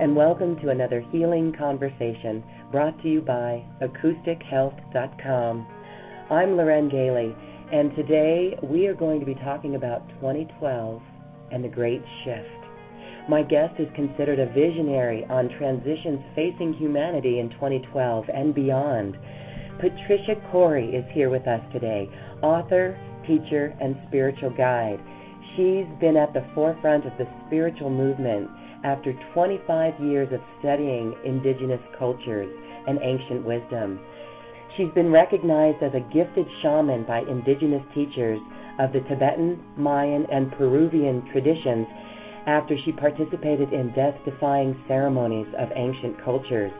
And welcome to another healing conversation brought to you by AcousticHealth.com. I'm Loren Gailey, and today we are going to be talking about 2012 and the Great Shift. My guest is considered a visionary on transitions facing humanity in 2012 and beyond. Patricia Cori is here with us today, author, teacher, and spiritual guide. She's been at the forefront of the spiritual movement after 25 years of studying indigenous cultures and ancient wisdom. She's been recognized as a gifted shaman by indigenous teachers of the Tibetan, Mayan, and Peruvian traditions after she participated in death defying ceremonies of ancient cultures.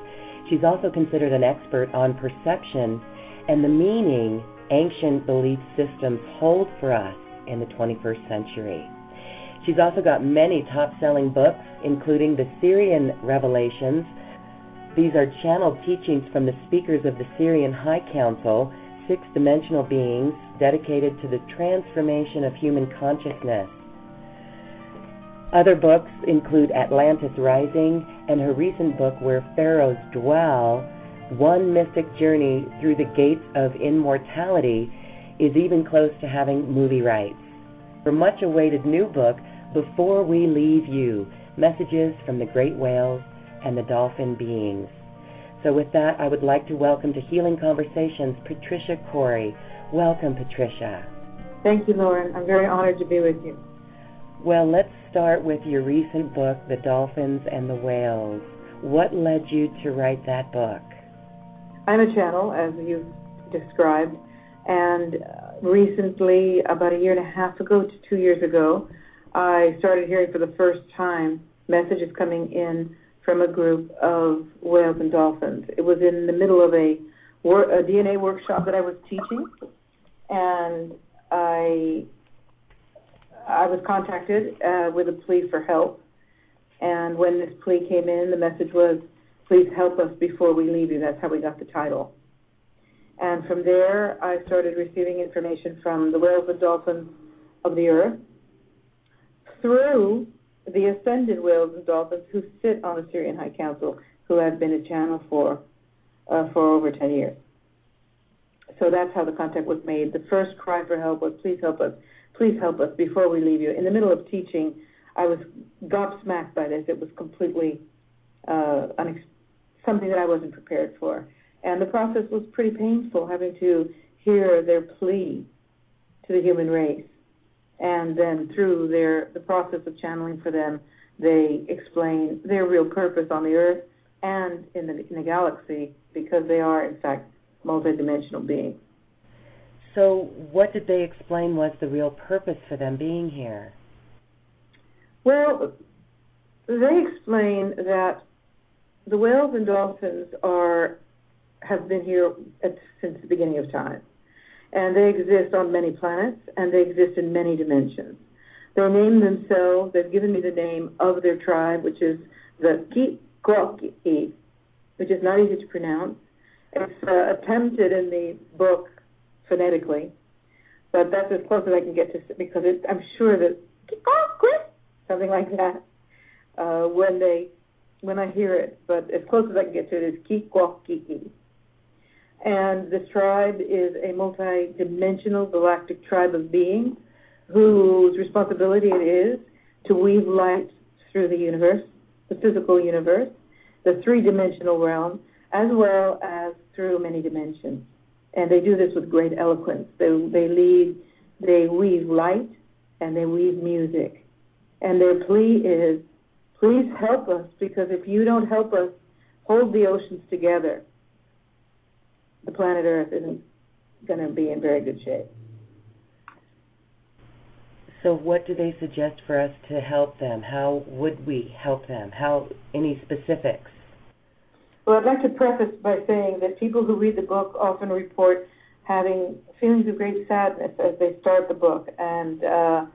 She's also considered an expert on perception and the meaning ancient belief systems hold for us in the 21st century. She's also got many top selling books, including The Sirian Revelations. These are channeled teachings from the speakers of the Sirian High Council, six dimensional beings dedicated to the transformation of human consciousness. Other books include Atlantis Rising and her recent book, Where Pharaohs Dwell One Mystic Journey Through the Gates of Immortality, is even close to having movie rights. Her much awaited new book, Before We Leave You Messages from the Great Whales and the Dolphin Beings. So, with that, I would like to welcome to Healing Conversations Patricia Cori. Welcome, Patricia. Thank you, Lauren. I'm very honored to be with you. Well, let's start with your recent book, The Dolphins and the Whales. What led you to write that book? I'm a channel, as you've described, and uh, recently, about a year and a half ago to two years ago, I started hearing for the first time messages coming in from a group of whales and dolphins. It was in the middle of a, a DNA workshop that I was teaching, and I I was contacted uh, with a plea for help. And when this plea came in, the message was, "Please help us before we leave you." That's how we got the title. And from there, I started receiving information from the whales and dolphins of the earth through the ascended whales and dolphins who sit on the Sirian High Council, who have been a channel for uh, for over 10 years. So that's how the contact was made. The first cry for help was, "Please help us! Please help us before we leave you." In the middle of teaching, I was gobsmacked by this. It was completely uh, unex- something that I wasn't prepared for, and the process was pretty painful, having to hear their plea to the human race and then through their the process of channeling for them, they explain their real purpose on the earth and in the, in the galaxy because they are in fact multidimensional beings. So, what did they explain was the real purpose for them being here? Well, they explain that the whales and dolphins are have been here at, since the beginning of time and they exist on many planets, and they exist in many dimensions. They name themselves, they've given me the name of their tribe, which is the Kikwoki, which is not easy to pronounce. It's uh, attempted in the book phonetically, but that's as close as I can get to because it, I'm sure that something like that uh, when they when I hear it. But as close as I can get to it is Kikwoki. And this tribe is a multi-dimensional galactic tribe of beings whose responsibility it is to weave light through the universe, the physical universe, the three-dimensional realm, as well as through many dimensions. and they do this with great eloquence. They they lead, they weave light, and they weave music, and their plea is, please help us because if you don't help us hold the oceans together, the planet Earth isn't going to be in very good shape. So, what do they suggest for us to help them? How would we help them? How any specifics? Well, I'd like to preface by saying that people who read the book often report having feelings of great sadness as they start the book, and uh,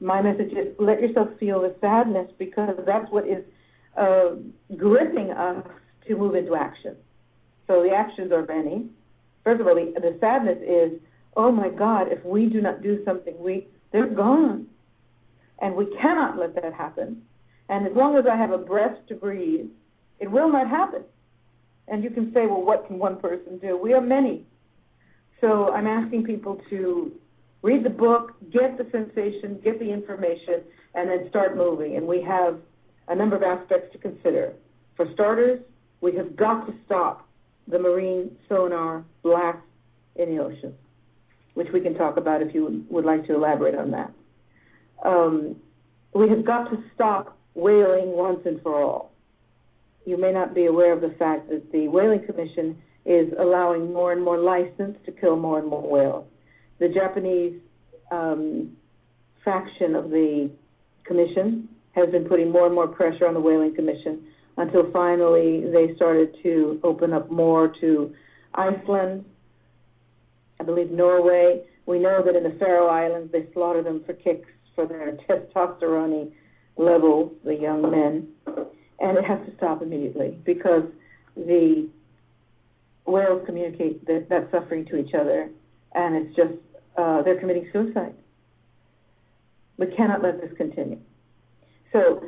my message is let yourself feel the sadness because that's what is uh, gripping us to move into action. So the actions are many. First of all, the, the sadness is, oh my God, if we do not do something, we they're gone. And we cannot let that happen. And as long as I have a breath to breathe, it will not happen. And you can say, well, what can one person do? We are many. So I'm asking people to read the book, get the sensation, get the information, and then start moving. And we have a number of aspects to consider. For starters, we have got to stop the marine sonar blast in the ocean which we can talk about if you would like to elaborate on that. Um, we have got to stop whaling once and for all. You may not be aware of the fact that the Whaling Commission is allowing more and more license to kill more and more whales. The Japanese um, faction of the commission has been putting more and more pressure on the Whaling Commission until finally they started to open up more to Iceland, I believe Norway. We know that in the Faroe Islands they slaughter them for kicks for their testosterone levels, the young men, and it has to stop immediately because the whales communicate that, that suffering to each other, and it's just uh, they're committing suicide. We cannot let this continue. So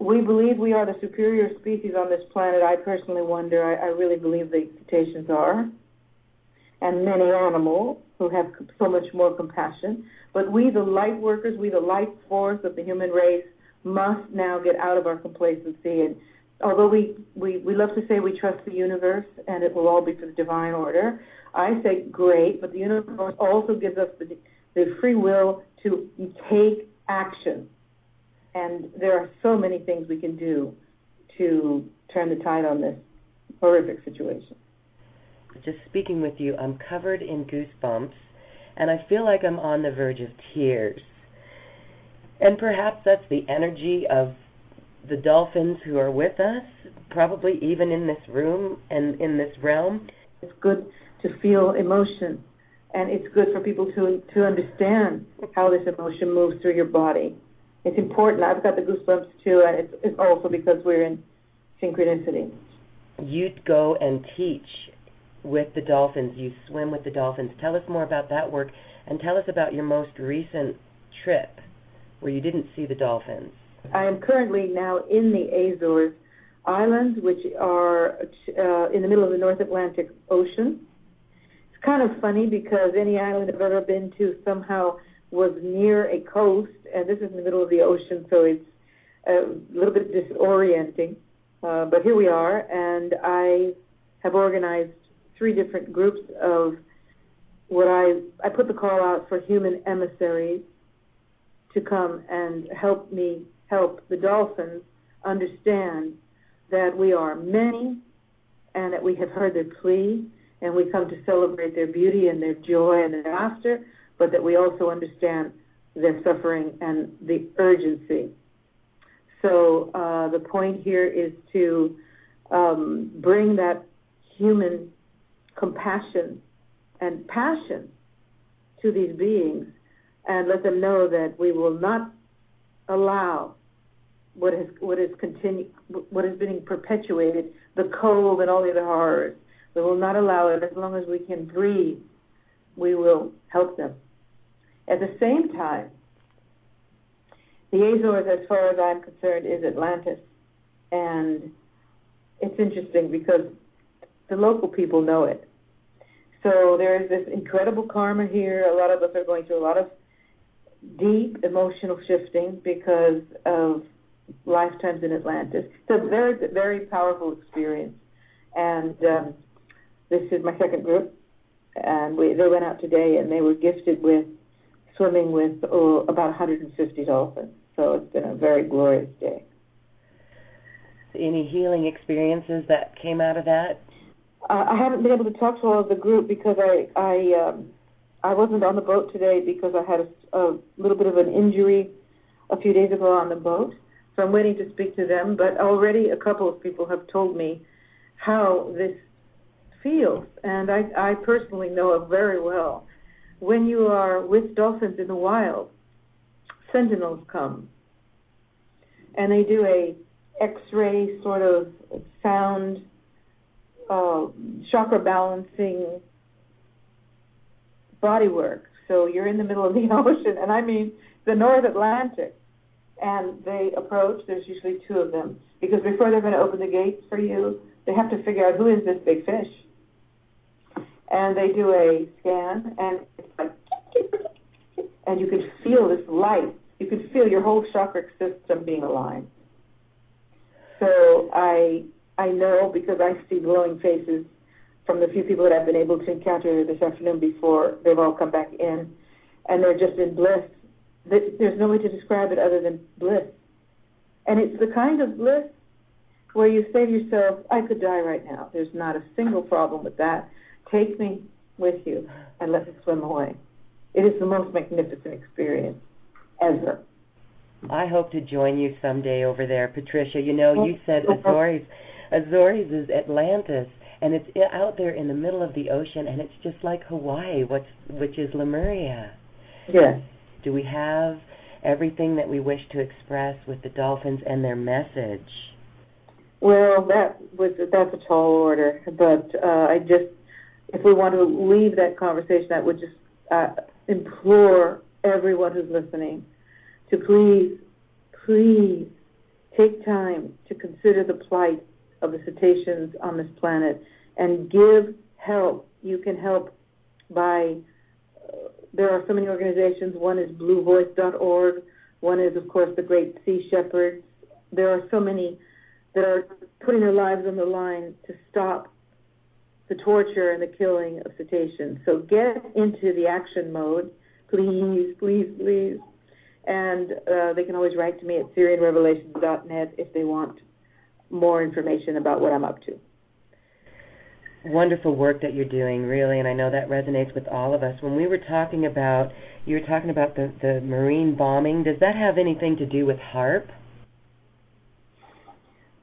we believe we are the superior species on this planet. I personally wonder. I, I really believe the cetaceans are and many animals who have so much more compassion. But we, the light workers, we, the life force of the human race, must now get out of our complacency. And although we, we, we love to say we trust the universe and it will all be for the divine order, I say great, but the universe also gives us the, the free will to take action. And there are so many things we can do to turn the tide on this horrific situation just speaking with you, I'm covered in goosebumps, and I feel like I'm on the verge of tears. And perhaps that's the energy of the dolphins who are with us, probably even in this room and in this realm. It's good to feel emotion, and it's good for people to to understand how this emotion moves through your body. It's important. I've got the goosebumps too, and it's, it's also because we're in synchronicity. You'd go and teach with the dolphins. You swim with the dolphins. Tell us more about that work and tell us about your most recent trip where you didn't see the dolphins. I am currently now in the Azores Islands, which are uh, in the middle of the North Atlantic Ocean. It's kind of funny because any island I've ever been to somehow was near a coast, and this is in the middle of the ocean, so it's a little bit disorienting. Uh, but here we are, and I have organized three different groups of what I I put the call out for human emissaries to come and help me help the dolphins understand that we are many and that we have heard their plea and we come to celebrate their beauty and their joy and their laughter, but that we also understand their suffering and the urgency. So uh, the point here is to um, bring that human compassion and passion to these beings and let them know that we will not allow what has what is continue what is being perpetuated, the cold and all the other horrors. We will not allow it as long as we can breathe. We will help them. At the same time, the Azores, as far as I'm concerned, is Atlantis, and it's interesting because the local people know it. So there is this incredible karma here. A lot of us are going through a lot of deep emotional shifting because of lifetimes in Atlantis. It's a very, very powerful experience. And um, this is my second group. and we they went out today and they were gifted with swimming with oh, about 150 dolphins. So it's been a very glorious day. Any healing experiences that came out of that? Uh, I haven't been able to talk to all of the group because I I um, I wasn't on the boat today because I had a, a little bit of an injury a few days ago on the boat. So I'm waiting to speak to them. But already a couple of people have told me how this feels, and I, I personally know it very well. When you are with dolphins in the wild, sentinels come, and they do a X-ray sort of sound uh, chakra balancing body work. So you're in the middle of the ocean, and I mean the North Atlantic, and they approach. There's usually two of them because before they're going to open the gates for you, they have to figure out who is this big fish. And they do a scan, and and you can feel this light. You can feel your whole chakra system being aligned. So I I know because I see glowing faces from the few people that I've been able to encounter this afternoon before they've all come back in, and they're just in bliss. There's no way to describe it other than bliss, and it's the kind of bliss where you say to yourself, "I could die right now. There's not a single problem with that. Take me with you and let me swim away." It is the most magnificent experience ever. I hope to join you someday over there, Patricia. You know, you said Azores. Azores is Atlantis, and it's out there in the middle of the ocean, and it's just like Hawaii, which which is Lemuria. Yes. Do we have everything that we wish to express with the dolphins and their message? Well, that was that's a tall order, but uh, I just if we want to leave that conversation, I would just uh, implore everyone who's listening to please, please take time to consider the plight of the cetaceans on this planet and give help. You can help by, uh, there are so many organizations. One is bluevoice.org. One is, of course, the Great Sea Shepherds. There are so many that are putting their lives on the line to stop the torture and the killing of cetaceans. So get into the action mode, please, please, please. And uh, they can always write to me at SirianRevelations.net if they want more information about what I'm up to. Wonderful work that you're doing, really, and I know that resonates with all of us. When we were talking about, you were talking about the, the marine bombing, does that have anything to do with HAARP?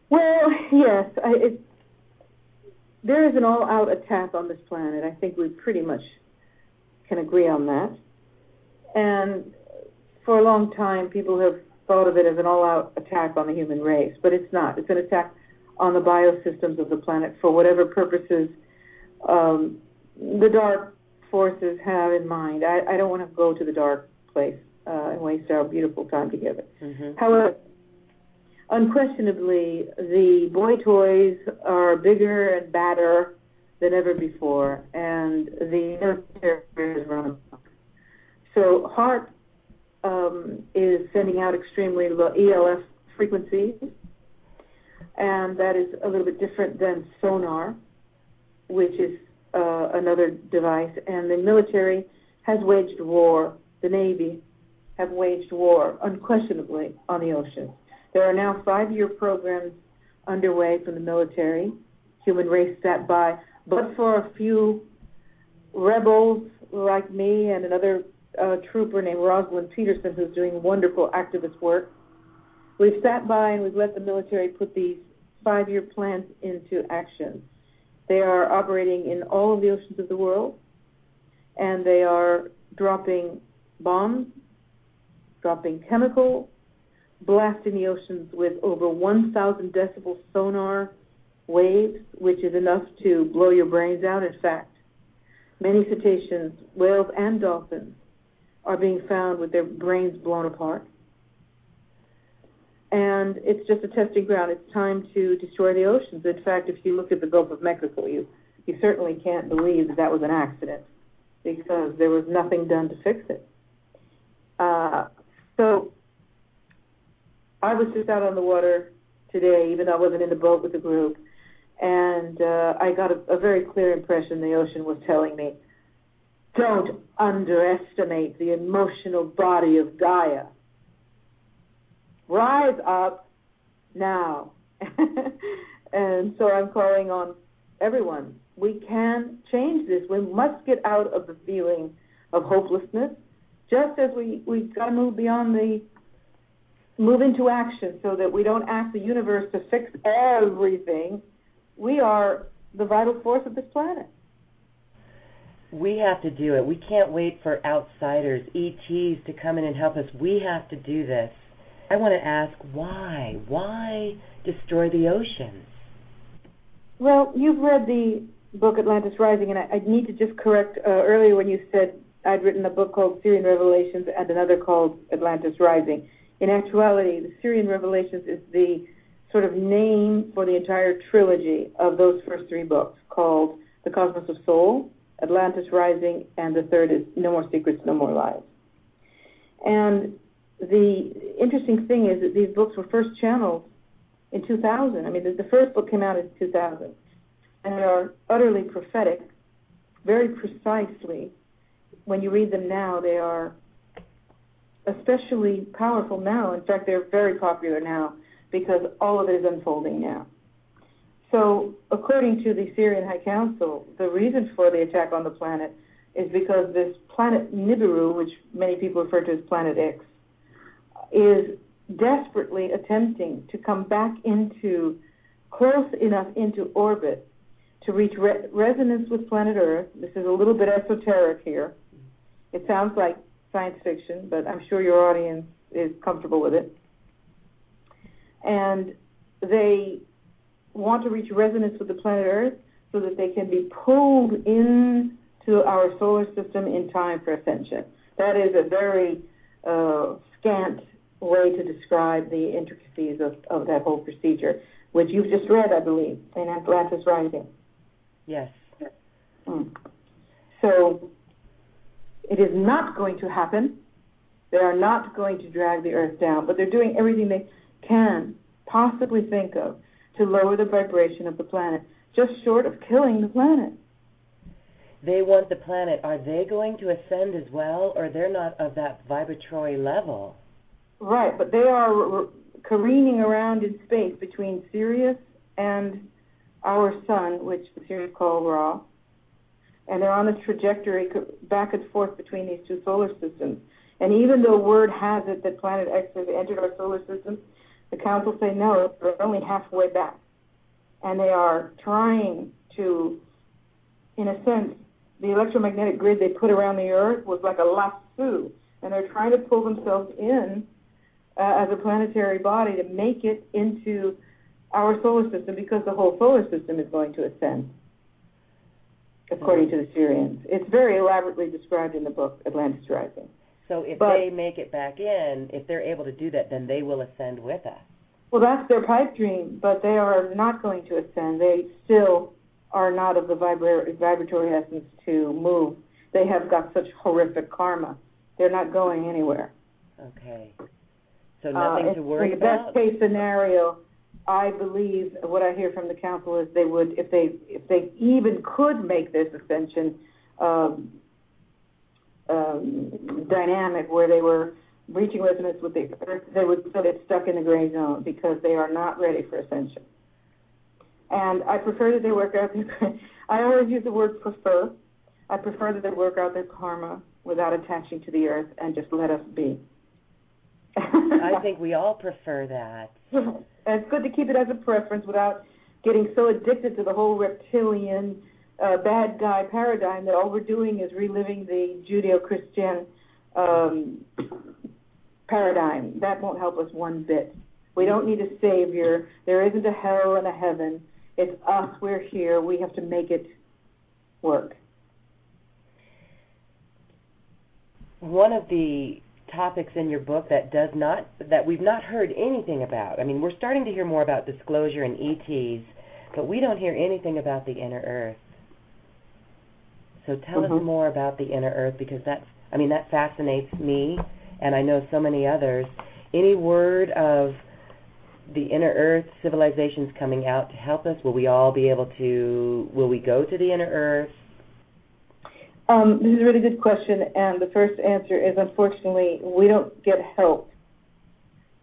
Well, yes. I, it, there is an all out attack on this planet. I think we pretty much can agree on that. And for a long time, people have thought of it as an all-out attack on the human race, but it's not. It's an attack on the biosystems of the planet for whatever purposes um, the dark forces have in mind. I, I don't want to go to the dark place uh, and waste our beautiful time together. Mm-hmm. However, unquestionably, the boy toys are bigger and badder than ever before, and the military is running. So HAARP um, is sending out extremely low ELF frequencies, and that is a little bit different than sonar, which is uh, another device. And the military has waged war. The Navy have waged war unquestionably on the ocean. There are now five-year programs underway from the military. Human race sat by, but for a few rebels like me and another a trooper named Rosalind Peterson who's doing wonderful activist work. We've sat by and we've let the military put these five year plans into action. They are operating in all of the oceans of the world and they are dropping bombs, dropping blasting the oceans with over 1,000 decibel sonar waves, which is enough to blow your brains out. In fact, many cetaceans, whales, and dolphins are being found with their brains blown apart. And it's just a testing ground. It's time to destroy the oceans. In fact, if you look at the Gulf of Mexico, you you certainly can't believe that that was an accident because there was nothing done to fix it. Uh, so I was just out on the water today, even though I wasn't in the boat with the group, and uh, I got a, a very clear impression the ocean was telling me don't underestimate the emotional body of Gaia. Rise up now. and so I'm calling on everyone. We can change this. We must get out of the feeling of hopelessness, just as we, we've got to move beyond the move into action so that we don't ask the universe to fix everything. We are the vital force of this planet. We have to do it. We can't wait for outsiders, ETs, to come in and help us. We have to do this. I want to ask why? Why destroy the oceans? Well, you've read the book Atlantis Rising, and I, I need to just correct uh, earlier when you said I'd written a book called Sirian Revelations and another called Atlantis Rising. In actuality, the Sirian Revelations is the sort of name for the entire trilogy of those first three books called The Cosmos of Soul, Atlantis Rising, and the third is No More Secrets, No More Lies. And the interesting thing is that these books were first channeled in 2000. I mean, the, the first book came out in 2000, and they are utterly prophetic, very precisely. When you read them now, they are especially powerful now. In fact, they're very popular now because all of it is unfolding now. So, according to the Sirian High Council, the reason for the attack on the planet is because this planet Nibiru, which many people refer to as Planet X, is desperately attempting to come back into close enough into orbit to reach re- resonance with planet Earth. This is a little bit esoteric here. It sounds like science fiction, but I'm sure your audience is comfortable with it. And they want to reach resonance with the planet Earth so that they can be pulled into our solar system in time for ascension. That is a very uh, scant way to describe the intricacies of, of that whole procedure, which you've just read, I believe, in Atlantis Rising. Yes. Mm. So it is not going to happen. They are not going to drag the earth down, but they're doing everything they can possibly think of to lower the vibration of the planet, just short of killing the planet. They want the planet. Are they going to ascend as well, or they're not of that vibratory level? Right, but they are careening around in space between Sirius and our sun, which Sirius call Ra, and they're on a trajectory back and forth between these two solar systems. And even though word has it that Planet X has entered our solar system, the council say no, they're only halfway back. And they are trying to, in a sense, the electromagnetic grid they put around the Earth was like a lasso, and they're trying to pull themselves in uh, as a planetary body to make it into our solar system because the whole solar system is going to ascend, according to the Sirians. It's very elaborately described in the book Atlantis Rising. So if But- they make it back in, if they're able to do that, then they will ascend with us. Well, that's their pipe dream, but they are not going to ascend. They still are not of the vibra- vibratory essence to move. They have got such horrific karma. They're not going anywhere. Okay. So nothing uh, to worry in the about. best case scenario, I believe what I hear from the council is they would, if they if they even could make this ascension um, um, dynamic where they were reaching resonance with the earth, they would still get stuck in the gray zone because they are not ready for ascension. And I prefer that they work out their. I always use the word prefer. I prefer that they work out their karma without attaching to the earth and just let us be. I think we all prefer that. And it's good to keep it as a preference without getting so addicted to the whole reptilian uh, bad guy paradigm that all we're doing is reliving the Judeo-Christian um, paradigm. That won't help us one bit. We don't need a savior. There isn't a hell and a heaven. It's us. We're here. We have to make it work. One of the topics in your book that does not that we've not heard anything about. I mean, we're starting to hear more about disclosure and ETs, but we don't hear anything about the inner earth. So tell us Mhm. more about the inner earth because that's I mean that fascinates me and I know so many others. Any word of the inner earth civilizations coming out to help us? Will we all be able to will we go to the inner earth? Um, this is a really good question, and the first answer is unfortunately we don't get help.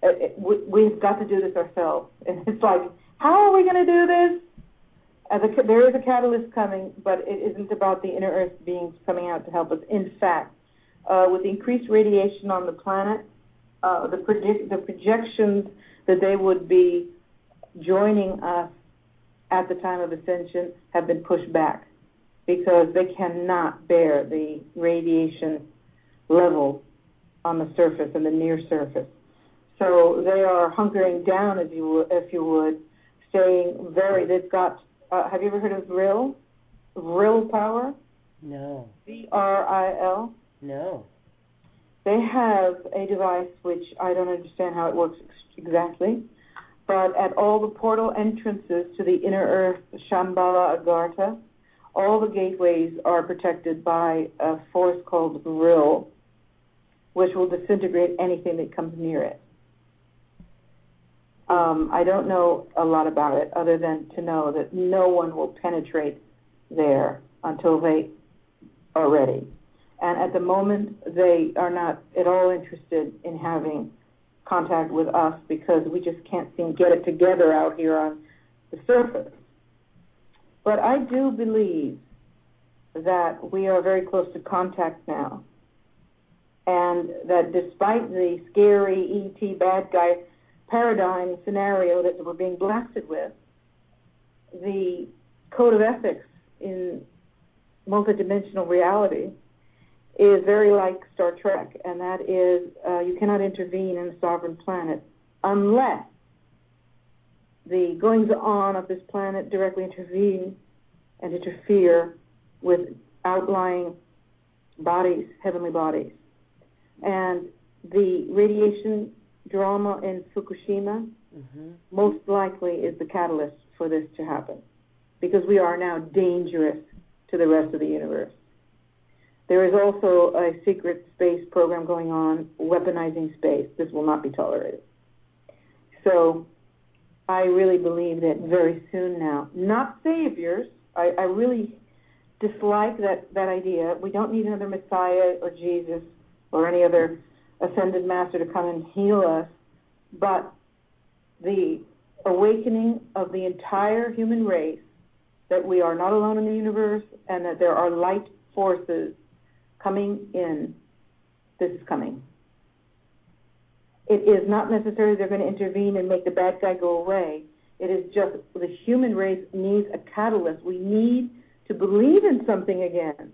Uh, we've got to do this ourselves, and it's like, how are we going to do this? There is a catalyst coming, but it isn't about the inner Earth beings coming out to help us. In fact, uh, with increased radiation on the planet, uh, the, the projections that they would be joining us at the time of ascension have been pushed back because they cannot bear the radiation level on the surface and the near surface. So they are hunkering down, if you would, if you would, staying very. They've got. Uh, have you ever heard of Vril? Vril power. No. V R I L. No. They have a device which I don't understand how it works exactly, but at all the portal entrances to the inner earth, Shambhala Agartha, all the gateways are protected by a force called Vril, which will disintegrate anything that comes near it. Um, I don't know a lot about it other than to know that no one will penetrate there until they are ready. And at the moment, they are not at all interested in having contact with us because we just can't seem to get it together out here on the surface. But I do believe that we are very close to contact now. And that despite the scary ET bad guy paradigm scenario that we're being blasted with, the code of ethics in multidimensional reality is very like Star Trek, and that is uh, you cannot intervene in a sovereign planet unless the goings on of this planet directly intervene and interfere with outlying bodies, heavenly bodies. And the radiation drama in Fukushima Mm-hmm. most likely is the catalyst for this to happen because we are now dangerous to the rest of the universe. There is also a secret space program going on, weaponizing space. This will not be tolerated. So I really believe that very soon now, not saviors, I, I really dislike that, that idea. We don't need another Messiah or Jesus or any other ascended master to come and heal us, but the awakening of the entire human race that we are not alone in the universe and that there are light forces coming in. This is coming. It is not necessary they're going to intervene and make the bad guy go away. It is just the human race needs a catalyst. We need to believe in something again.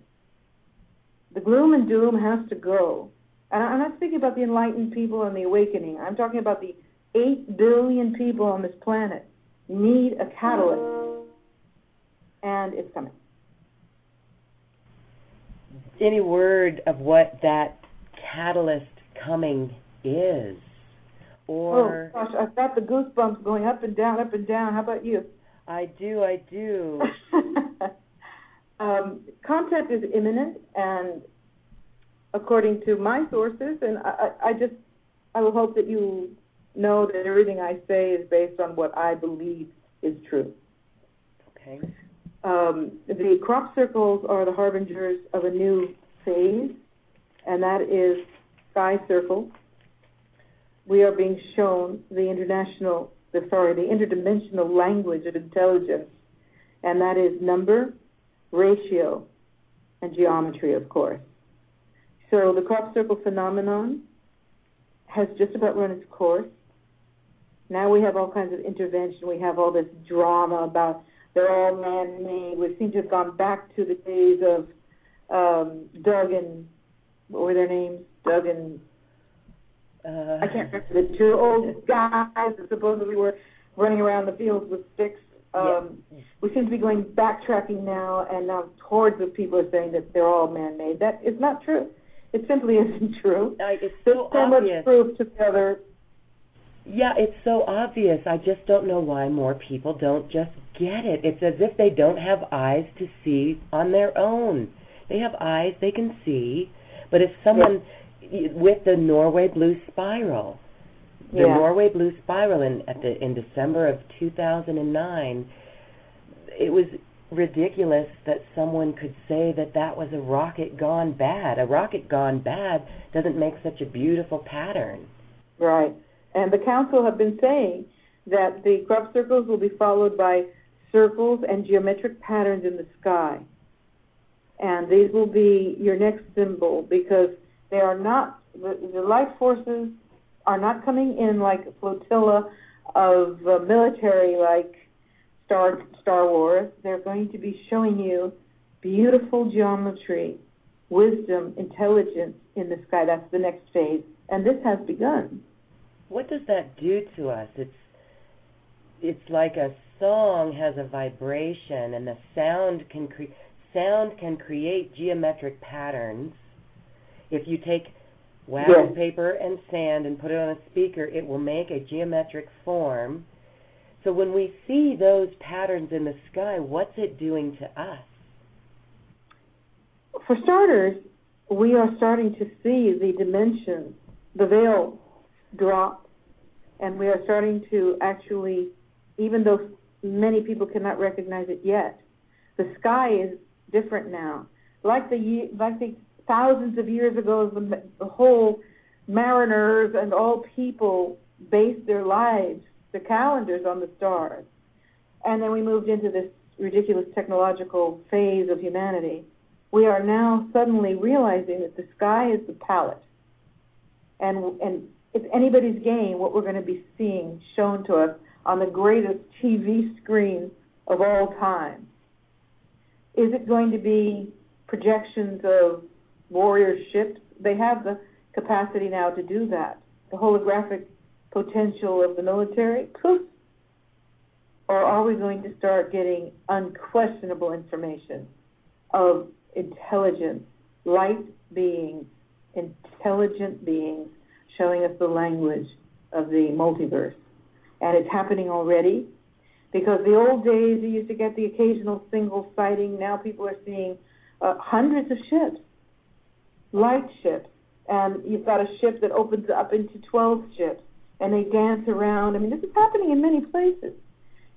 The gloom and doom has to go. And I'm not speaking about the enlightened people and the awakening. I'm talking about the 8 billion people on this planet need a catalyst. And it's coming. Any word of what that catalyst coming is? Or oh gosh, I've got the goosebumps going up and down, up and down. How about you? I do, I do. um, contact is imminent, and according to my sources, and I, I just I will hope that you know that everything I say is based on what I believe is true. Okay. Um, the crop circles are the harbingers of a new phase, and that is sky circle. We are being shown the international, sorry, the interdimensional language of intelligence, and that is number, ratio, and geometry, of course. So the crop circle phenomenon has just about run its course. Now we have all kinds of intervention. We have all this drama about they're all man-made. We seem to have gone back to the days of um, Doug and what were their names? Doug and uh, I can't remember the two old guys that supposedly were running around the fields with sticks. Um, yeah. We seem to be going backtracking now, and now hordes of people are saying that they're all man-made. That is not true. It simply isn't true. I, it's There's so, so obvious. much proof together. Yeah, it's so obvious. I just don't know why more people don't just get it. It's as if they don't have eyes to see on their own. They have eyes they can see, but if someone with the Norway Blue Spiral, the Yeah. Norway Blue Spiral in at the in December of 2009, it was ridiculous that someone could say that that was a rocket gone bad. A rocket gone bad doesn't make such a beautiful pattern. Right. And the council have been saying that the crop circles will be followed by circles and geometric patterns in the sky. And these will be your next symbol because they are not, the, the life forces are not coming in like a flotilla of uh, military like Star Star Wars. They're going to be showing you beautiful geometry, wisdom, intelligence in the sky. That's the next phase, and this has begun. What does that do to us? It's it's like a song has a vibration, and the sound can create sound can create geometric patterns. If you take wax Yes. paper and sand and put it on a speaker, it will make a geometric form. So when we see those patterns in the sky, what's it doing to us? For starters, we are starting to see the dimensions, the veil drop, and we are starting to actually, even though many people cannot recognize it yet, the sky is different now. Like the like the thousands of years ago, the, the whole mariners and all people based their lives, their calendars on the stars, and then we moved into this ridiculous technological phase of humanity we are now suddenly realizing that the sky is the palette. And and it's anybody's game what we're going to be seeing shown to us on the greatest TV screen of all time. Is it going to be projections of warrior ships? They have the capacity now to do that. The holographic potential of the military, poof. Or are we going to start getting unquestionable information of intelligence, light beings, intelligent beings showing us the language of the multiverse. And it's happening already because the old days you used to get the occasional single sighting. Now people are seeing uh, hundreds of ships, light ships. And you've got a ship that opens up into 12 ships and they dance around. I mean, this is happening in many places.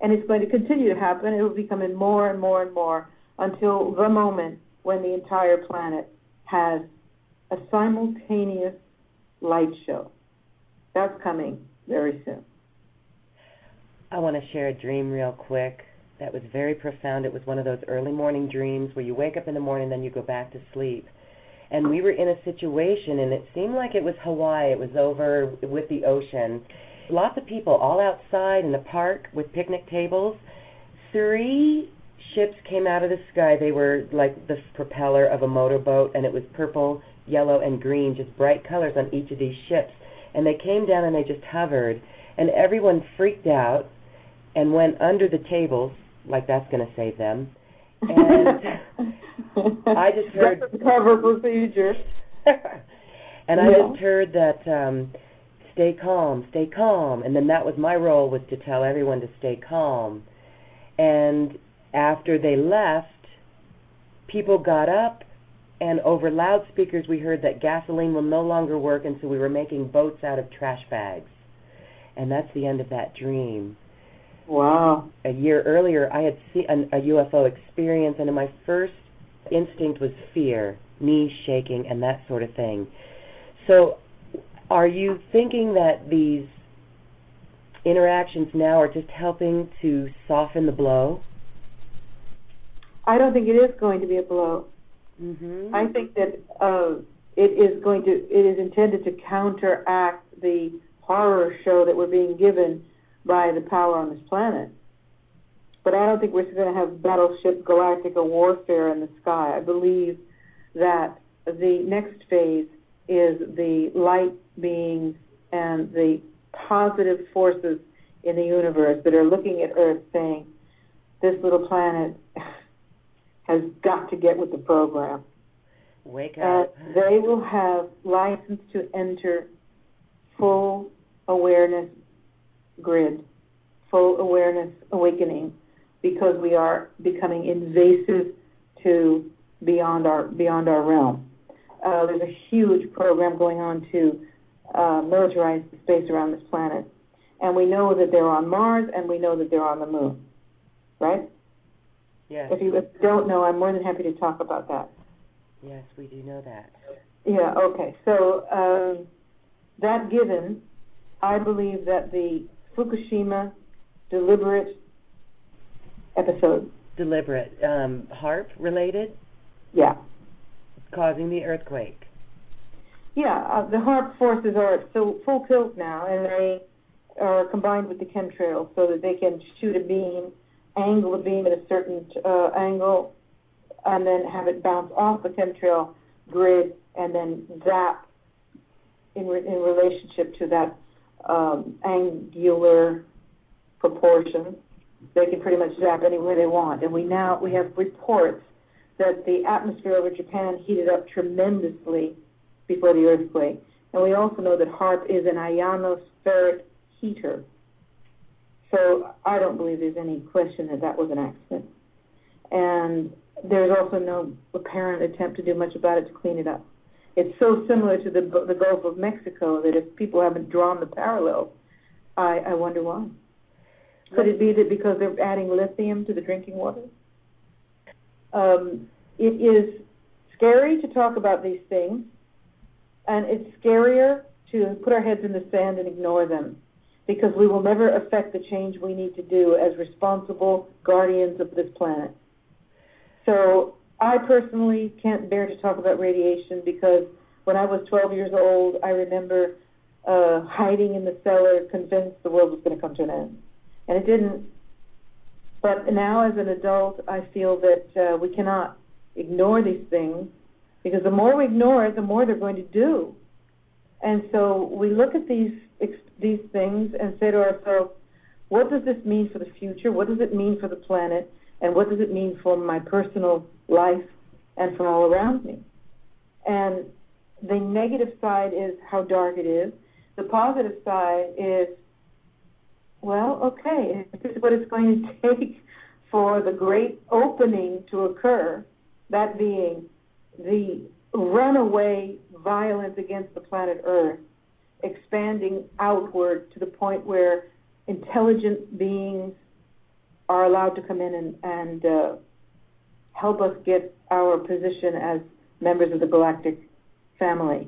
And it's going to continue to happen. It will become in more and more and more until the moment when the entire planet has a simultaneous light show. That's coming very soon. I want to share a dream real quick that was very profound. It was one of those early morning dreams where you wake up in the morning, then you go back to sleep. And we were in a situation, and it seemed like it was Hawaii. It was over with the ocean. Lots of people all outside in the park with picnic tables. Three ships came out of the sky. They were like the propeller of a motorboat, and it was purple, yellow, and green, just bright colors on each of these ships. And they came down and they just hovered, and everyone freaked out and went under the tables, like that's going to save them. And I just heard cover procedure. and I just heard that um stay calm, stay calm, and then that was my role was to tell everyone to stay calm. And after they left, people got up and over loudspeakers we heard that gasoline will no longer work and so we were making boats out of trash bags. And that's the end of that dream Wow. a year earlier, I had seen an, a UFO experience, and in my first instinct was fear, knees shaking, and that sort of thing. So, are you thinking that these interactions now are just helping to soften the blow? I don't think it is going to be a blow. Mm-hmm. I think that uh, it is going to. It is intended to counteract the horror show that we're being given by the power on this planet. But I don't think we're going to have battleship galactic warfare in the sky. I believe that the next phase is the light beings and the positive forces in the universe that are looking at Earth saying, this little planet has got to get with the program. Wake up. they will have license to enter full awareness grid, full awareness awakening, because we are becoming invasive to beyond our beyond our realm. Uh, there's a huge program going on to uh, militarize the space around this planet, and we know that they're on Mars, and we know that they're on the Moon, right? Yes. If you don't know, I'm more than happy to talk about that. Yes, we do know that. Yeah, okay. So, um, that given, I believe that the Fukushima deliberate episode, Deliberate. Um, HAARP related, yeah, causing the earthquake. Yeah, uh, the HAARP forces are at full, full tilt now, and they are combined with the chemtrails so that they can shoot a beam, angle the beam at a certain uh, angle, and then have it bounce off the chemtrail grid and then zap in, re- in relationship to that um, angular proportion. They can pretty much zap anywhere they want. And we now we have reports that the atmosphere over Japan heated up tremendously before the earthquake. And we also know that HAARP is an ionospheric heater. So I don't believe there's any question that that was an accident. And there's also no apparent attempt to do much about it to clean it up. It's so similar to the the Gulf of Mexico that if people haven't drawn the parallels, I, I wonder why. Could it be that because they're adding lithium to the drinking water? Um, it is scary to talk about these things, and it's scarier to put our heads in the sand and ignore them because we will never affect the change we need to do as responsible guardians of this planet. So I personally can't bear to talk about radiation because when I was 12 years old, I remember uh, hiding in the cellar, convinced the world was going to come to an end, and it didn't. But now, as an adult, I feel that uh, we cannot ignore these things because the more we ignore it, the more they're going to do. And so we look at these these things and say to ourselves, what does this mean for the future? What does it mean for the planet? And what does it mean for my personal life and for all around me? And the negative side is how dark it is. The positive side is, well, okay, this is what it's going to take for the great opening to occur, that being the runaway violence against the planet Earth, expanding outward to the point where intelligent beings are allowed to come in and, and uh, help us get our position as members of the galactic family,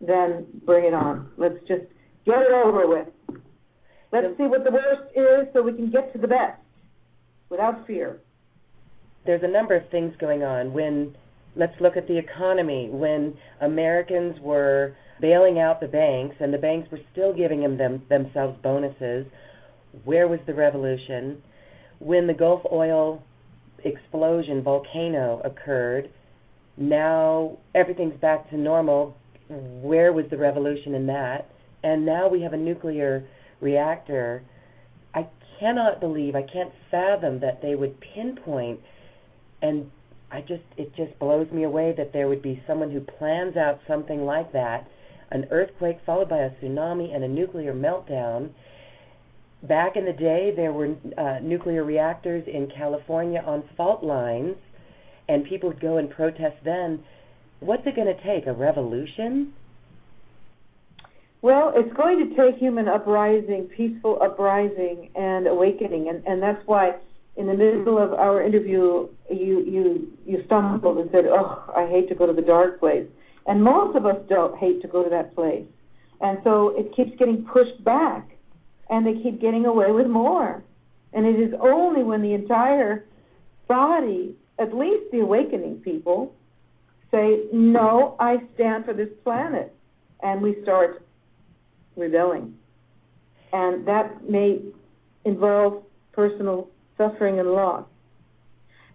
then bring it on. Let's just get it over with. Let's see what the worst is so we can get to the best without fear. There's a number of things going on. When let's look at the economy. When Americans were bailing out the banks and the banks were still giving them, them themselves bonuses, where was the revolution? When the Gulf oil explosion volcano occurred, now everything's back to normal. Where was the revolution in that? And now we have a nuclear reactor. I cannot believe, I can't fathom that they would pinpoint and I just it just blows me away that there would be someone who plans out something like that, an earthquake followed by a tsunami and a nuclear meltdown. Back in the day, there were uh, nuclear reactors in California on fault lines, and people would go and protest then. What's it going to take? A revolution? Well, it's going to take human uprising, peaceful uprising, and awakening, and, and that's why in the middle of our interview, you you you stumbled and said, "Oh, I hate to go to the dark place," and most of us don't hate to go to that place, and so it keeps getting pushed back, and they keep getting away with more, and it is only when the entire body, at least the awakening people, say, "No, I stand for this planet," and we start rebelling, and that may involve personal suffering and loss.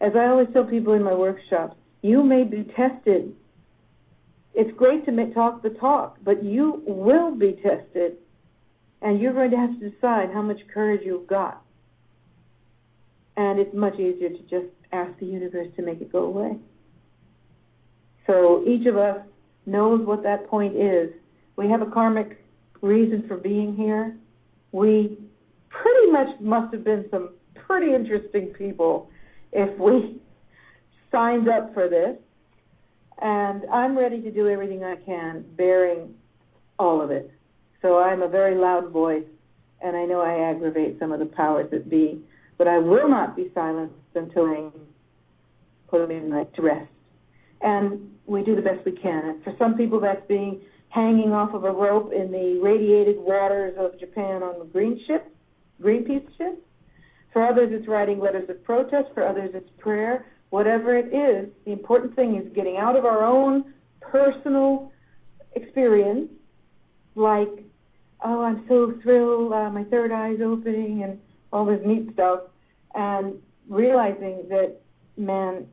As I always tell people in my workshops, you may be tested. It's great to talk the talk, but you will be tested, and you're going to have to decide how much courage you've got. And it's much easier to just ask the universe to make it go away. So each of us knows what that point is. We have a karmic reason for being here. We pretty much must have been some pretty interesting people if we signed up for this. And I'm ready to do everything I can, bearing all of it. So I'm a very loud voice, and I know I aggravate some of the powers that be, but I will not be silenced until I put them in like to rest. And we do the best we can. And for some people, that's being hanging off of a rope in the radiated waters of Japan on the green ship, Greenpeace ship. For others, it's writing letters of protest. For others, it's prayer. Whatever it is, the important thing is getting out of our own personal experience, like, oh, I'm so thrilled, uh, my third eye's opening, and all this neat stuff, and realizing that, man,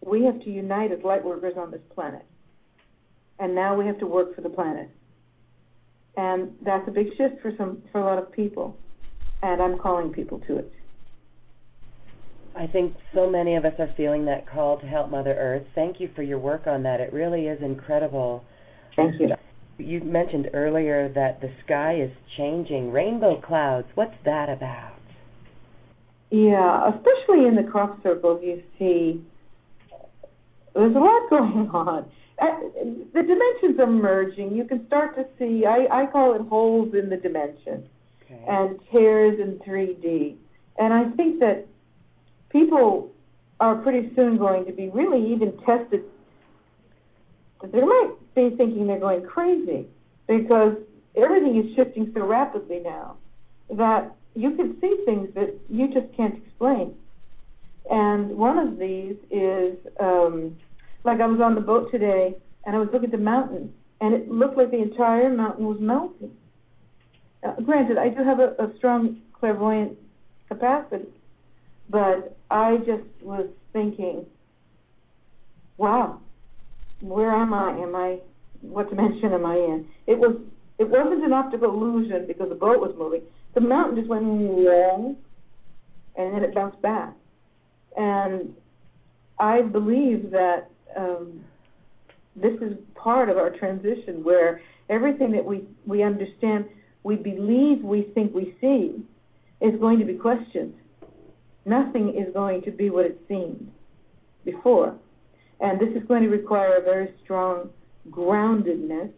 we have to unite as light workers on this planet. And now we have to work for the planet. And that's a big shift for some for a lot of people. And I'm calling people to it. I think so many of us are feeling that call to help Mother Earth. Thank you for your work on that. It really is incredible. Thank you. You mentioned earlier that the sky is changing. Rainbow clouds, what's that about? Yeah, especially in the crop circles, you see there's a lot going on. Uh, the dimensions are merging. You can start to see, I, I call it holes in the dimension Okay. and tears in 3D. And I think that people are pretty soon going to be really even tested. They might be thinking they're going crazy because everything is shifting so rapidly now that you can see things that you just can't explain. And one of these is um, like I was on the boat today and I was looking at the mountain and it looked like the entire mountain was melting. Uh, granted, I do have a, a strong clairvoyant capacity, but I just was thinking, wow, where am I? Am I what dimension am I in? It was it wasn't an optical illusion because the boat was moving. The mountain just went wrong, and then it bounced back. And I believe that um, this is part of our transition where everything that we, we understand, we believe, we think we see, is going to be questioned. Nothing is going to be what it seemed before. And this is going to require a very strong groundedness,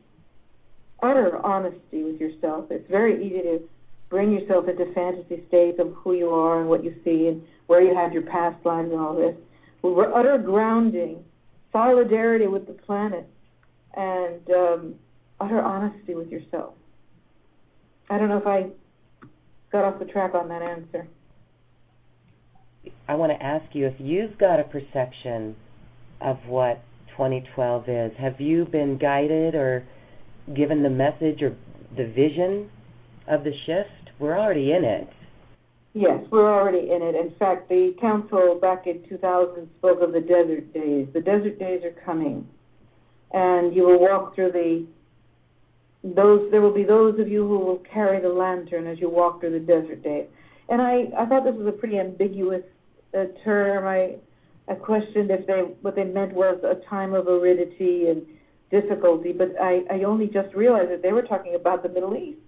utter honesty with yourself. It's very easy to bring yourself into fantasy states of who you are and what you see and where you have your past lives and all this. We're utter grounding, solidarity with the planet, and um, utter honesty with yourself. I don't know if I got off the track on that answer. I want to ask you if you've got a perception of what 2012 is. Have you been guided or given the message or the vision of the shift? We're already in it. Yes, we're already in it. In fact, the council back in 2000 spoke of the desert days. The desert days are coming, and you will walk through the those. There will be those of you who will carry the lantern as you walk through the desert days. And I, I thought this was a pretty ambiguous uh, term. I, I questioned if they what they meant was a time of aridity and difficulty, but I, I only just realized that they were talking about the Middle East.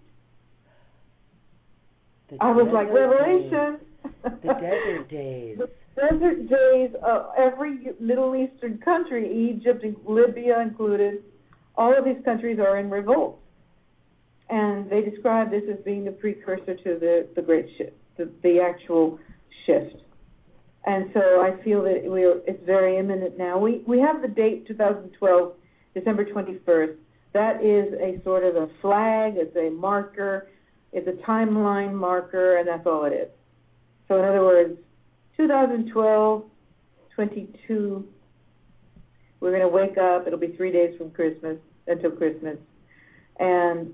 I was like, Revelation. days. The desert days. The desert days of every Middle Eastern country, Egypt, Libya included, all of these countries are in revolt. And they describe this as being the precursor to the, the great shift, the, the actual shift. And so I feel that we are, it's very imminent now. We, we have the date 2012, December 21st. That is a sort of a flag, it's a marker, it's a timeline marker, and that's all it is. So in other words, 2012, 22, we're going to wake up. It'll be three days from Christmas until Christmas, and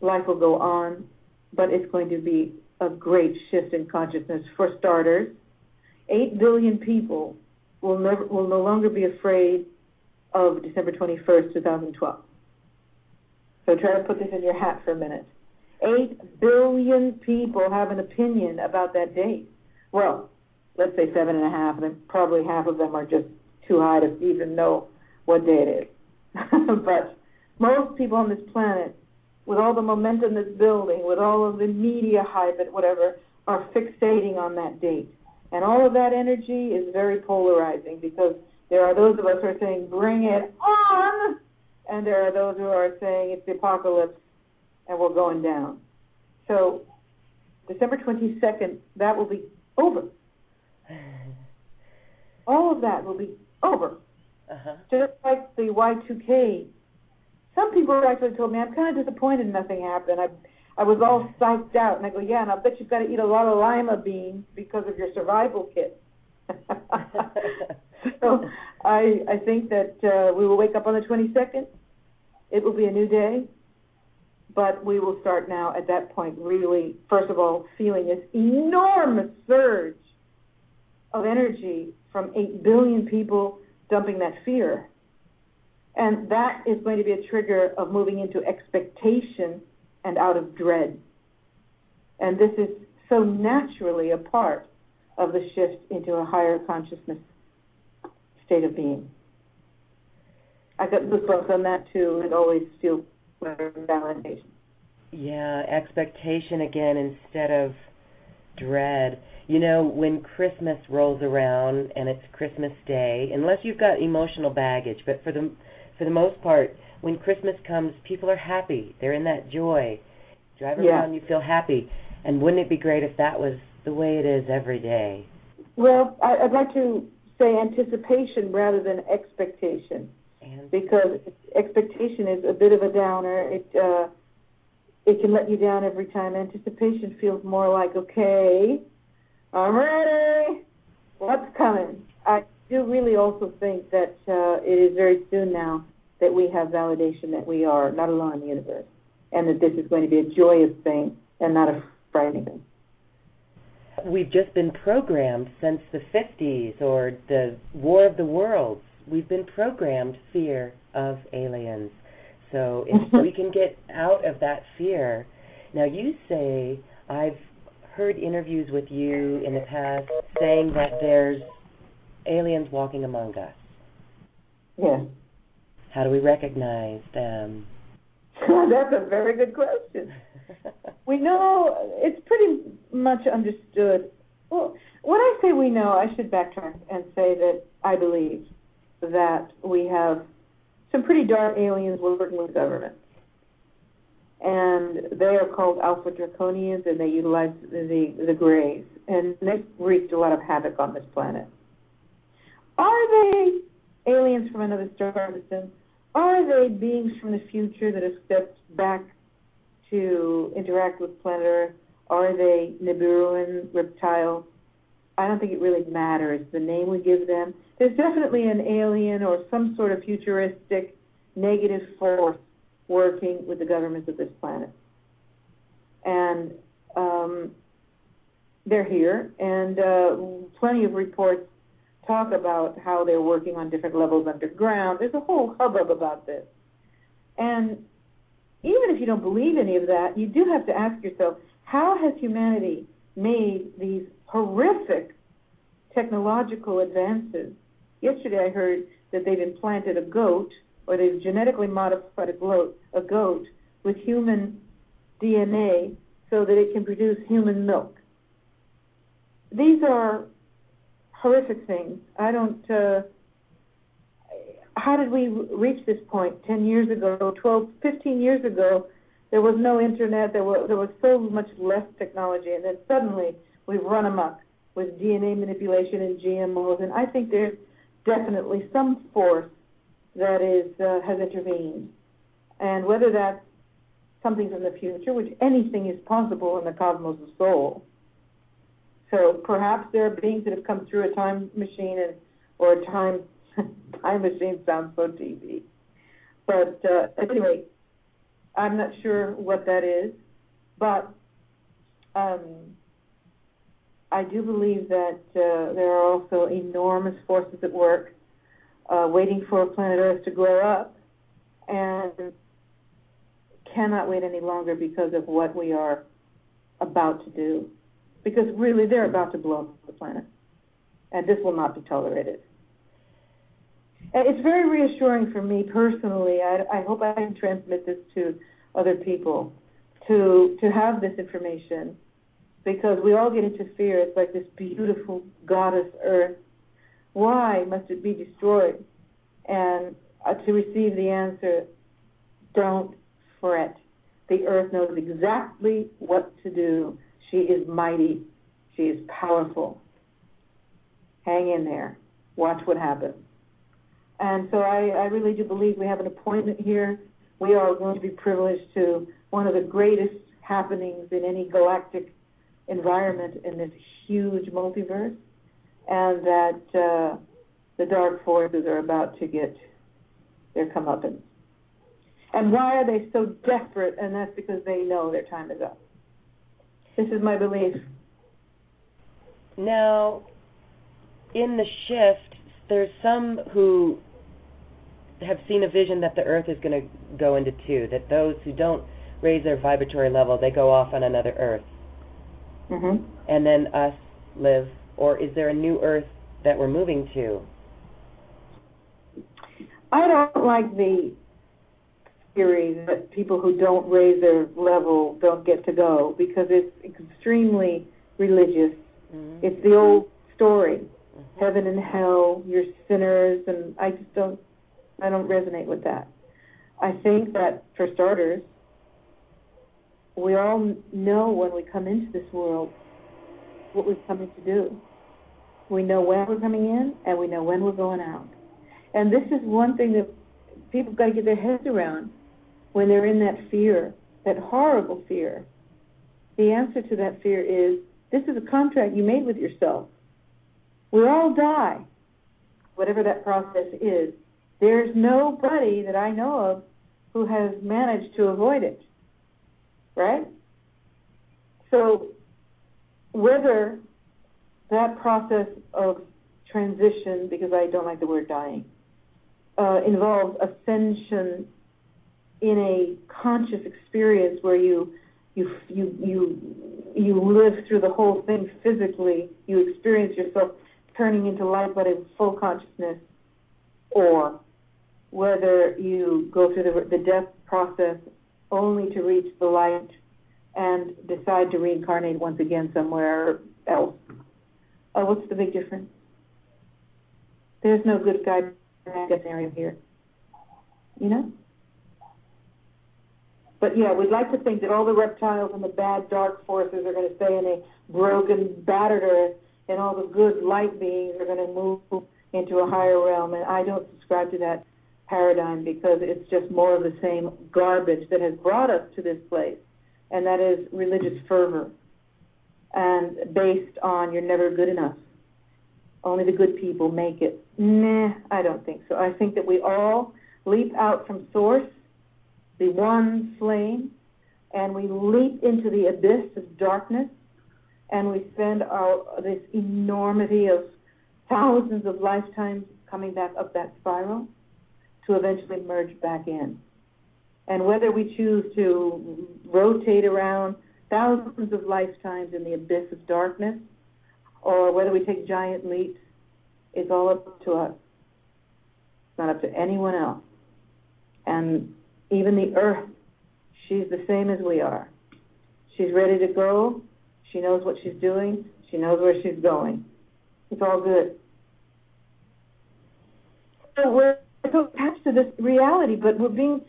life will go on, but it's going to be a great shift in consciousness. For starters, eight billion people will never will no longer be afraid of December 21st, 2012. So try to put this in your hat for a minute. Eight billion people have an opinion about that date. Well, let's say seven and a half, and probably half of them are just too high to even know what day it is. but most people on this planet, with all the momentum that's building, with all of the media hype and whatever, are fixating on that date. And all of that energy is very polarizing because there are those of us who are saying, bring it on, and there are those who are saying it's the apocalypse and we're going down. So, December 22nd, that will be over. all of that will be over. Uh-huh. Just like the Y2K. Some people actually told me, I'm kind of disappointed nothing happened. I I was all psyched out. And I go, yeah, and I bet you've got to eat a lot of lima beans because of your survival kit. so I I think that uh, we will wake up on the 22nd. It will be a new day, but we will start now at that point really, first of all, feeling this enormous surge of energy from 8 billion people dumping that fear. And that is going to be a trigger of moving into expectation and out of dread. And this is so naturally a part of the shift into a higher consciousness state of being. I got goosebumps on that too, and always validation. Yeah, expectation again instead of dread. You know, when Christmas rolls around and it's Christmas Day, unless you've got emotional baggage, but for the for the most part, when Christmas comes, people are happy. They're in that joy. Drive Yeah. around, you feel happy. And wouldn't it be great if that was the way it is every day? Well, I'd like to say anticipation rather than expectation. Because expectation is a bit of a downer. It uh, it can let you down every time. Anticipation feels more like, okay, I'm ready. What's coming? I do really also think that uh, it is very soon now that we have validation that we are not alone in the universe, and that this is going to be a joyous thing and not a frightening thing. we've just been programmed since the 50s or the War of the Worlds. We've been programmed fear of aliens. So if we can get out of that fear. Now you say I've heard interviews with you in the past saying that there's aliens walking among us. Yes. How do we recognize them? That's a very good question. We know it's pretty much understood. Well, when I say we know, I should backtrack and say that I believe that we have some pretty dark aliens working with governments. And they are called Alpha Draconians, and they utilize the, the Greys. And they've wreaked a lot of havoc on this planet. Are they aliens from another star system? Are they beings from the future that have stepped back to interact with planet Earth? Are they Nibiruan reptiles? I don't think it really matters the name we give them. There's definitely an alien or some sort of futuristic negative force working with the governments of this planet. And um, they're here, and uh, plenty of reports talk about how they're working on different levels underground. There's a whole hubbub about this. And even if you don't believe any of that, you do have to ask yourself how has humanity made these horrific technological advances? Yesterday I heard that they've implanted a goat, or they've genetically modified a goat, a goat with human DNA so that it can produce human milk. These are horrific things. I don't. Uh, how did we reach this point? Ten years ago, 12, 15 years ago, there was no internet. There was there was so much less technology, and then suddenly we've run amok with DNA manipulation and GMOs. And I think there's definitely some force that is uh, has intervened, and whether that's something from the future, which anything is possible in the cosmos of soul. So perhaps there are beings that have come through a time machine and or a time time machine sounds so TV. But uh, anyway, I'm not sure what that is, but um, I do believe that uh, there are also enormous forces at work, uh, waiting for planet Earth to grow up, and cannot wait any longer because of what we are about to do because really they're about to blow up the planet, and this will not be tolerated. It's very reassuring for me personally. I, I hope I can transmit this to other people to to have this information because we all get into fear. It's like this beautiful goddess Earth. Why must it be destroyed? And uh, to receive the answer, don't fret. The Earth knows exactly what to do. She is mighty. She is powerful. Hang in there. watch what happens. And so I, I really do believe we have an appointment here. We are going to be privileged to one of the greatest happenings in any galactic environment in this huge multiverse, and that uh, the dark forces are about to get their comeuppance. And why are they so desperate? And that's because they know their time is up. This is my belief. Now, in the shift, there's some who have seen a vision that the Earth is going to go into two. That those who don't raise their vibratory level, they go off on another Earth, Mm-hmm. and then us live. Or is there a new Earth that we're moving to? I don't like the theory that people who don't raise their level don't get to go because it's extremely religious. Mm-hmm. It's the old story, heaven and hell, you're sinners, and I just don't, I don't resonate with that. I think that for starters, we all know when we come into this world what we're coming to do. We know when we're coming in, and we know when we're going out. And this is one thing that people got to get their heads around when they're in that fear, that horrible fear. The answer to that fear is this is a contract you made with yourself. We all die, whatever that process is. There's nobody that I know of who has managed to avoid it. Right? So, whether that process of transition, because I don't like the word dying, uh, involves ascension in a conscious experience where you you you you you live through the whole thing physically. You experience yourself turning into light, but in full consciousness, or whether you go through the, the death process only to reach the light and decide to reincarnate once again somewhere else. Uh, what's the big difference? There's no good guy scenario here. You know? But yeah, we'd like to think that all the reptiles and the bad dark forces are going to stay in a broken, battered earth, and all the good light beings are going to move into a higher realm. And I don't subscribe to that paradigm because it's just more of the same garbage that has brought us to this place, and that is religious fervor and based on you're never good enough. Only the good people make it. Nah, I don't think so. I think that we all leap out from source, the one flame, and we leap into the abyss of darkness, and we spend our this enormity of thousands of lifetimes coming back up that spiral to eventually merge back in. And whether we choose to rotate around thousands of lifetimes in the abyss of darkness, or whether we take giant leaps, it's all up to us. It's not up to anyone else. And even the earth, she's the same as we are. She's ready to go. She knows what she's doing. She knows where she's going. It's all good. So we're so attached to this reality, but we're being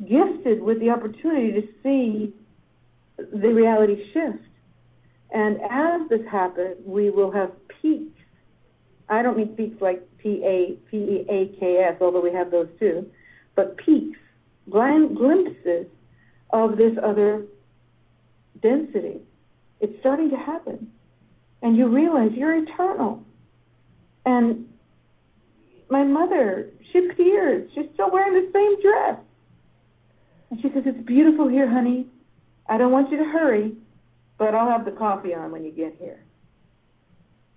gifted with the opportunity to see the reality shift. And as this happens, we will have peaks. I don't mean peaks like P A P E A K S, although we have those too, but peaks, glim- glimpses of this other density. It's starting to happen. And you realize you're eternal. And my mother, she's tears. She's still wearing the same dress. And she says, It's beautiful here, honey. I don't want you to hurry, but I'll have the coffee on when you get here.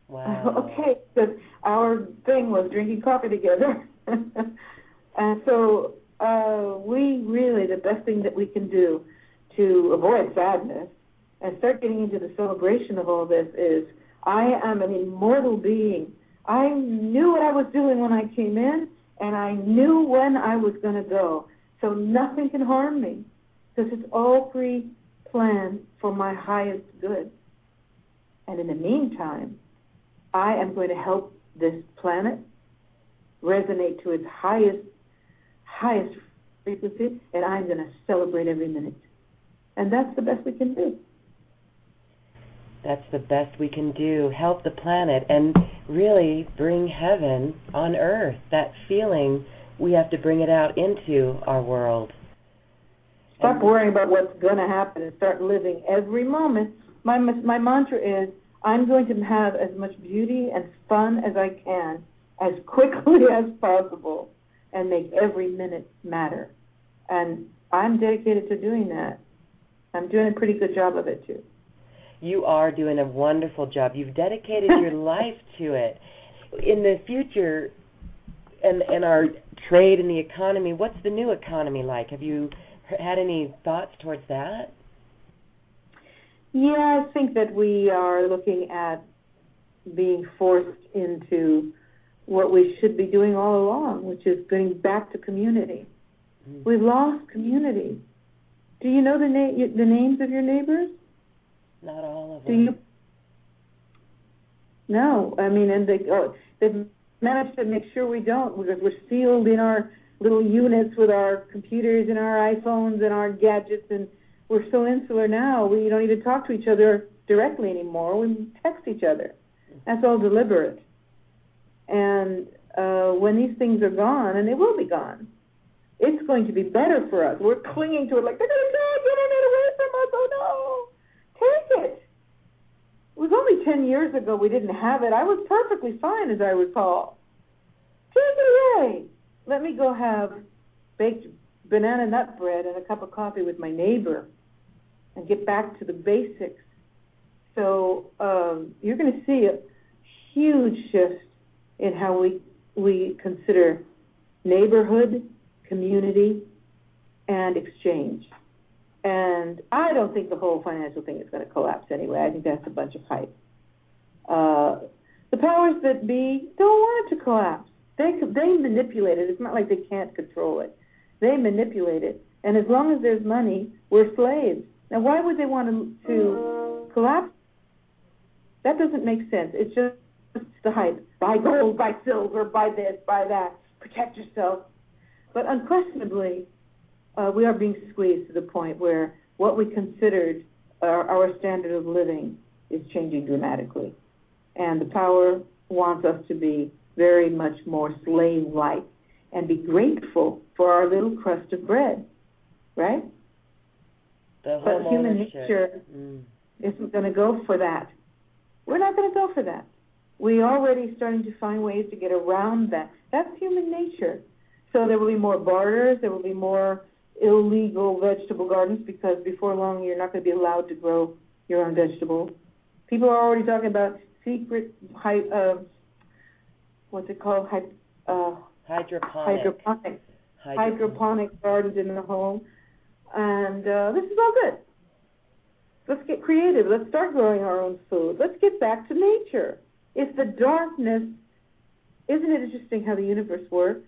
Wow. okay, because our thing was drinking coffee together. and so uh, we really, the best thing that we can do to avoid sadness and start getting into the celebration of all this is I am an immortal being. I knew what I was doing when I came in, and I knew when I was going to go. So nothing can harm me because it's all pre planned for my highest good. And in the meantime, I am going to help this planet resonate to its highest, highest frequency, and I'm going to celebrate every minute. And that's the best we can do. That's the best we can do. Help the planet. And really bring heaven on earth. That feeling, we have to bring it out into our world. Stop worrying about what's going to happen and start living every moment. My my mantra is I'm going to have as much beauty and fun as I can as quickly as possible and make every minute matter. And I'm dedicated to doing that. I'm doing a pretty good job of it too. You are doing a wonderful job. You've dedicated your life to it. In the future, and and our trade and the economy, what's the new economy like? Have you had any thoughts towards that? Yeah, I think that we are looking at being forced into what we should be doing all along, which is getting back to community. Mm. We've lost community. Do you know the na- the names of your neighbors? Not all of them. Do you? No, I mean, and they oh, they've managed to make sure we don't because we're sealed in our little units with our computers and our iPhones and our gadgets, and we're so insular now. We don't even talk to each other directly anymore. We text each other. That's all deliberate. And uh, when these things are gone, and they will be gone, it's going to be better for us. We're clinging to it like they're going to take internet away from us. Oh no, it. It was only ten years ago we didn't have it. I was perfectly fine, as I recall. Take it away. Let me go have baked banana nut bread and a cup of coffee with my neighbor, and get back to the basics. So um, you're going to see a huge shift in how we we consider neighborhood community, and exchange. And I don't think the whole financial thing is going to collapse anyway. I think that's a bunch of hype. Uh, the powers that be don't want it to collapse. They they manipulate it. It's not like they can't control it. They manipulate it, and as long as there's money, we're slaves. Now, why would they want to, to collapse? That doesn't make sense. It's just the hype. Buy gold, buy silver, buy this, buy that. Protect yourself. But unquestionably, we are being squeezed to the point where what we considered our, our standard of living is changing dramatically. And the power wants us to be very much more slave like and be grateful for our little crust of bread, right? The but human nature mm. isn't going to go for that. We're not going to go for that. We're already starting to find ways to get around that. That's human nature. So there will be more barters. There will be more illegal vegetable gardens because before long you're not going to be allowed to grow your own vegetables. People are already talking about secret, hy- uh, what's it called? Hy- uh, hydroponic. Hydroponic. Hydroponic gardens in the home, and uh, this is all good. Let's get creative. Let's start growing our own food. Let's get back to nature. If the darkness, isn't it interesting how the universe works?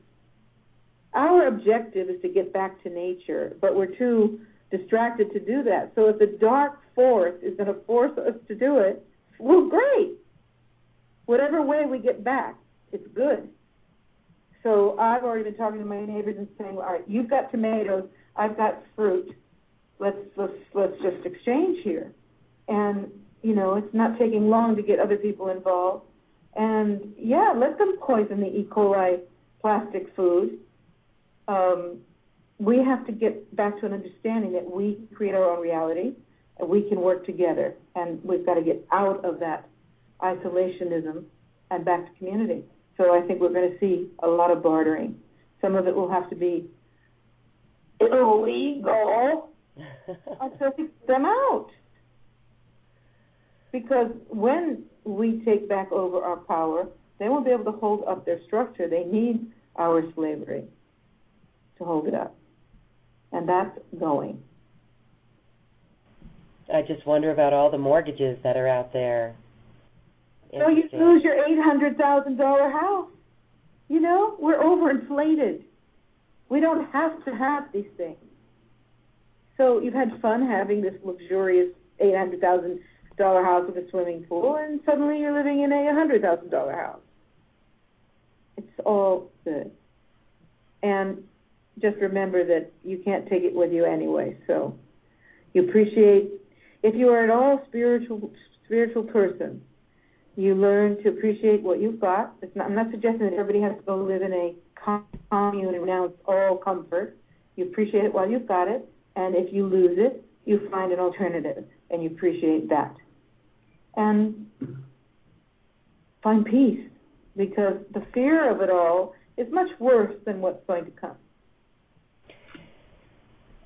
Our objective is to get back to nature, but we're too distracted to do that. So if the dark force is going to force us to do it, well, great. Whatever way we get back, it's good. So I've already been talking to my neighbors and saying, all right, you've got tomatoes, I've got fruit. Let's let's let's just exchange here. And you know, it's not taking long to get other people involved. And yeah, let them poison the E. coli plastic food um, we have to get back to an understanding that we create our own reality and we can work together. And we've got to get out of that isolationism and back to community. So I think we're going to see a lot of bartering. Some of it will have to be illegal until we get them out. Because when we take back over our power, they won't be able to hold up their structure. They need our slavery to hold it up. And that's going. I just wonder about all the mortgages that are out there. So you lose your eight hundred thousand dollar house. You know, we're overinflated. We don't have to have these things. So you've had fun having this luxurious eight hundred thousand dollar house with a swimming pool, and suddenly you're living in a hundred thousand dollar house. It's all good. And just remember that you can't take it with you anyway. So you appreciate if you are at all spiritual spiritual person, You learn to appreciate what you've got. Not, I'm not suggesting that everybody has to go live in a commune and renounce all comfort. You appreciate it while you've got it, and if you lose it, you find an alternative, and you appreciate that. And find peace, because the fear of it all is much worse than what's going to come.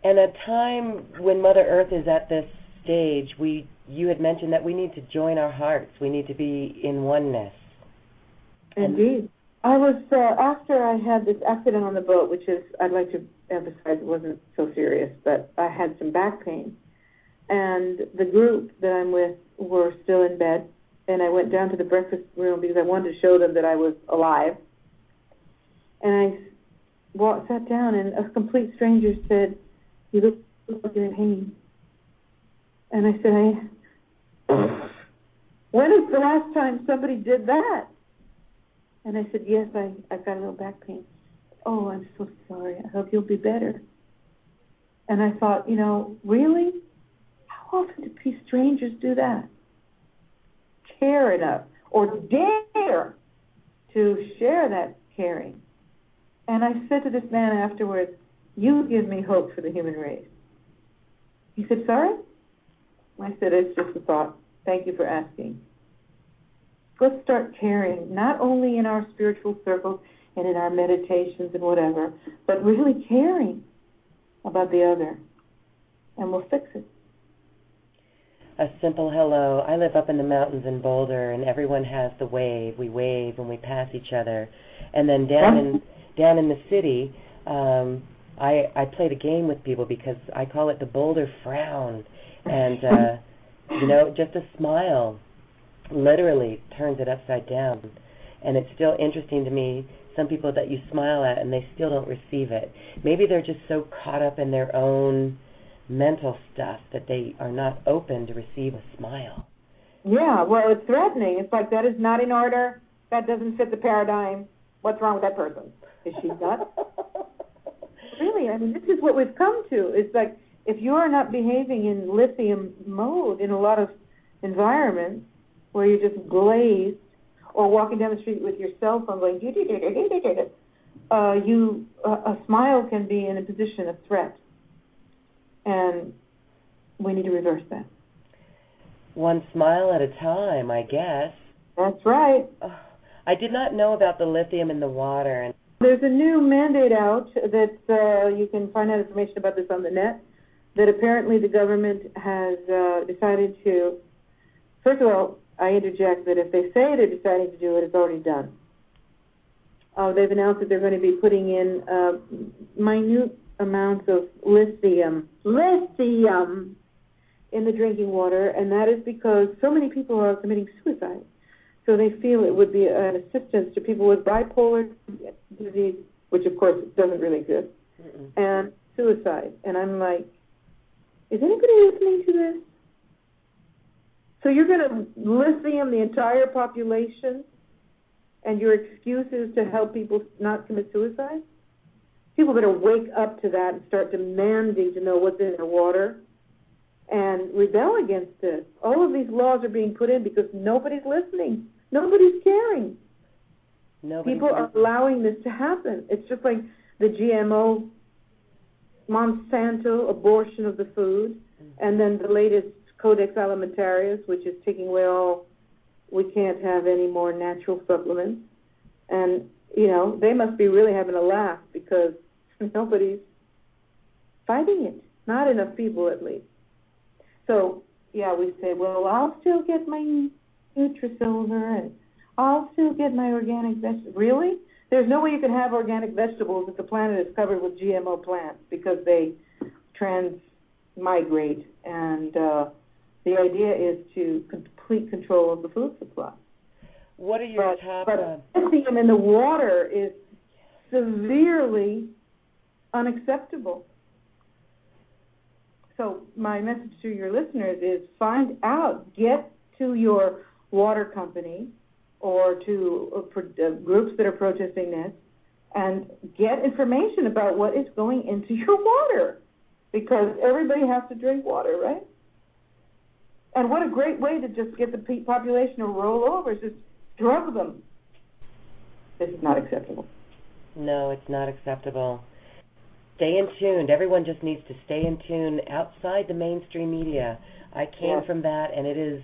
And a time when Mother Earth is at this stage, we you had mentioned that we need to join our hearts. We need to be in oneness. Indeed. I was uh, after I had this accident on the boat, which is I'd like to emphasize it wasn't so serious, but I had some back pain, and the group that I'm with were still in bed, and I went down to the breakfast room because I wanted to show them that I was alive, and I walked, sat down, and a complete stranger said, "You look like you're in and I said, when is the last time somebody did that? And I said, Yes, I, I've got a little back pain. Oh, I'm so sorry. I hope you'll be better. And I thought, you know, really? How often do these strangers do that? Care enough or dare to share that caring. And I said to this man afterwards, You give me hope for the human race. He said, Sorry? I said, It's just a thought. Thank you for asking let's start caring, not only in our spiritual circles and in our meditations and whatever, but really caring about the other. And we'll fix it. A simple hello. I live up in the mountains in Boulder, and everyone has the wave. We wave when we pass each other. And then down in down in the city, um, I I played a game with people because I call it the Boulder frown, and uh, you know, just a smile literally turns it upside down. And it's still interesting to me some people that you smile at and they still don't receive it. Maybe they're just so caught up in their own mental stuff that they are not open to receive a smile. Yeah, well, it's threatening. It's like that is not in order. That doesn't fit the paradigm. What's wrong with that person? Is she nuts? really, I mean, this is what we've come to. It's like if you are not behaving in lithium mode in a lot of environments, where you're just glazed, or walking down the street with your cell phone going, uh, you uh, a smile can be in a position of threat, and we need to reverse that. One smile at a time, I guess. That's right. Oh, I did not know about the lithium in the water. And There's a new mandate out that uh, you can find out information about this on the net. That apparently the government has uh, decided to, first of all, I interject that if they say they're deciding to do it, it's already done. Uh, they've announced that they're going to be putting in uh, minute amounts of lithium, lithium, in the drinking water, and that is because so many people are committing suicide. So they feel it would be an assistance to people with bipolar disease, which of course doesn't really exist, Mm-mm. and suicide. And I'm like, is anybody listening to this? So you're going to lithium the entire population, and your excuse is to help people not commit suicide? People better wake up to that and start demanding to know what's in their water and rebel against this. All of these laws are being put in because nobody's listening. Nobody's caring. Nobody People are allowing this to happen. It's just like the GMO Monsanto abortion of the food, mm-hmm. and then the latest Codex Alimentarius, which is taking away all, we can't have any more natural supplements. And, you know, they must be really having a laugh because nobody's fighting it. Not enough people, at least. So, yeah, we say, well, I'll still get my Nutrisilver and I'll still get my organic vegetables. Really? There's no way you can have organic vegetables if the planet is covered with GMO plants because they transmigrate and uh, the idea is to complete control of the food supply. What are your but, top? But uh, lithium in the water is severely unacceptable. So my message to your listeners is: find out, get to your water company or to uh, uh groups that are protesting this, and get information about what is going into your water, because everybody has to drink water, right? And what a great way to just get the population to roll over is just drug them. This is not acceptable. No, it's not acceptable. Stay in tune. Everyone just needs to stay in tune outside the mainstream media. I came Yes. from that, and it is,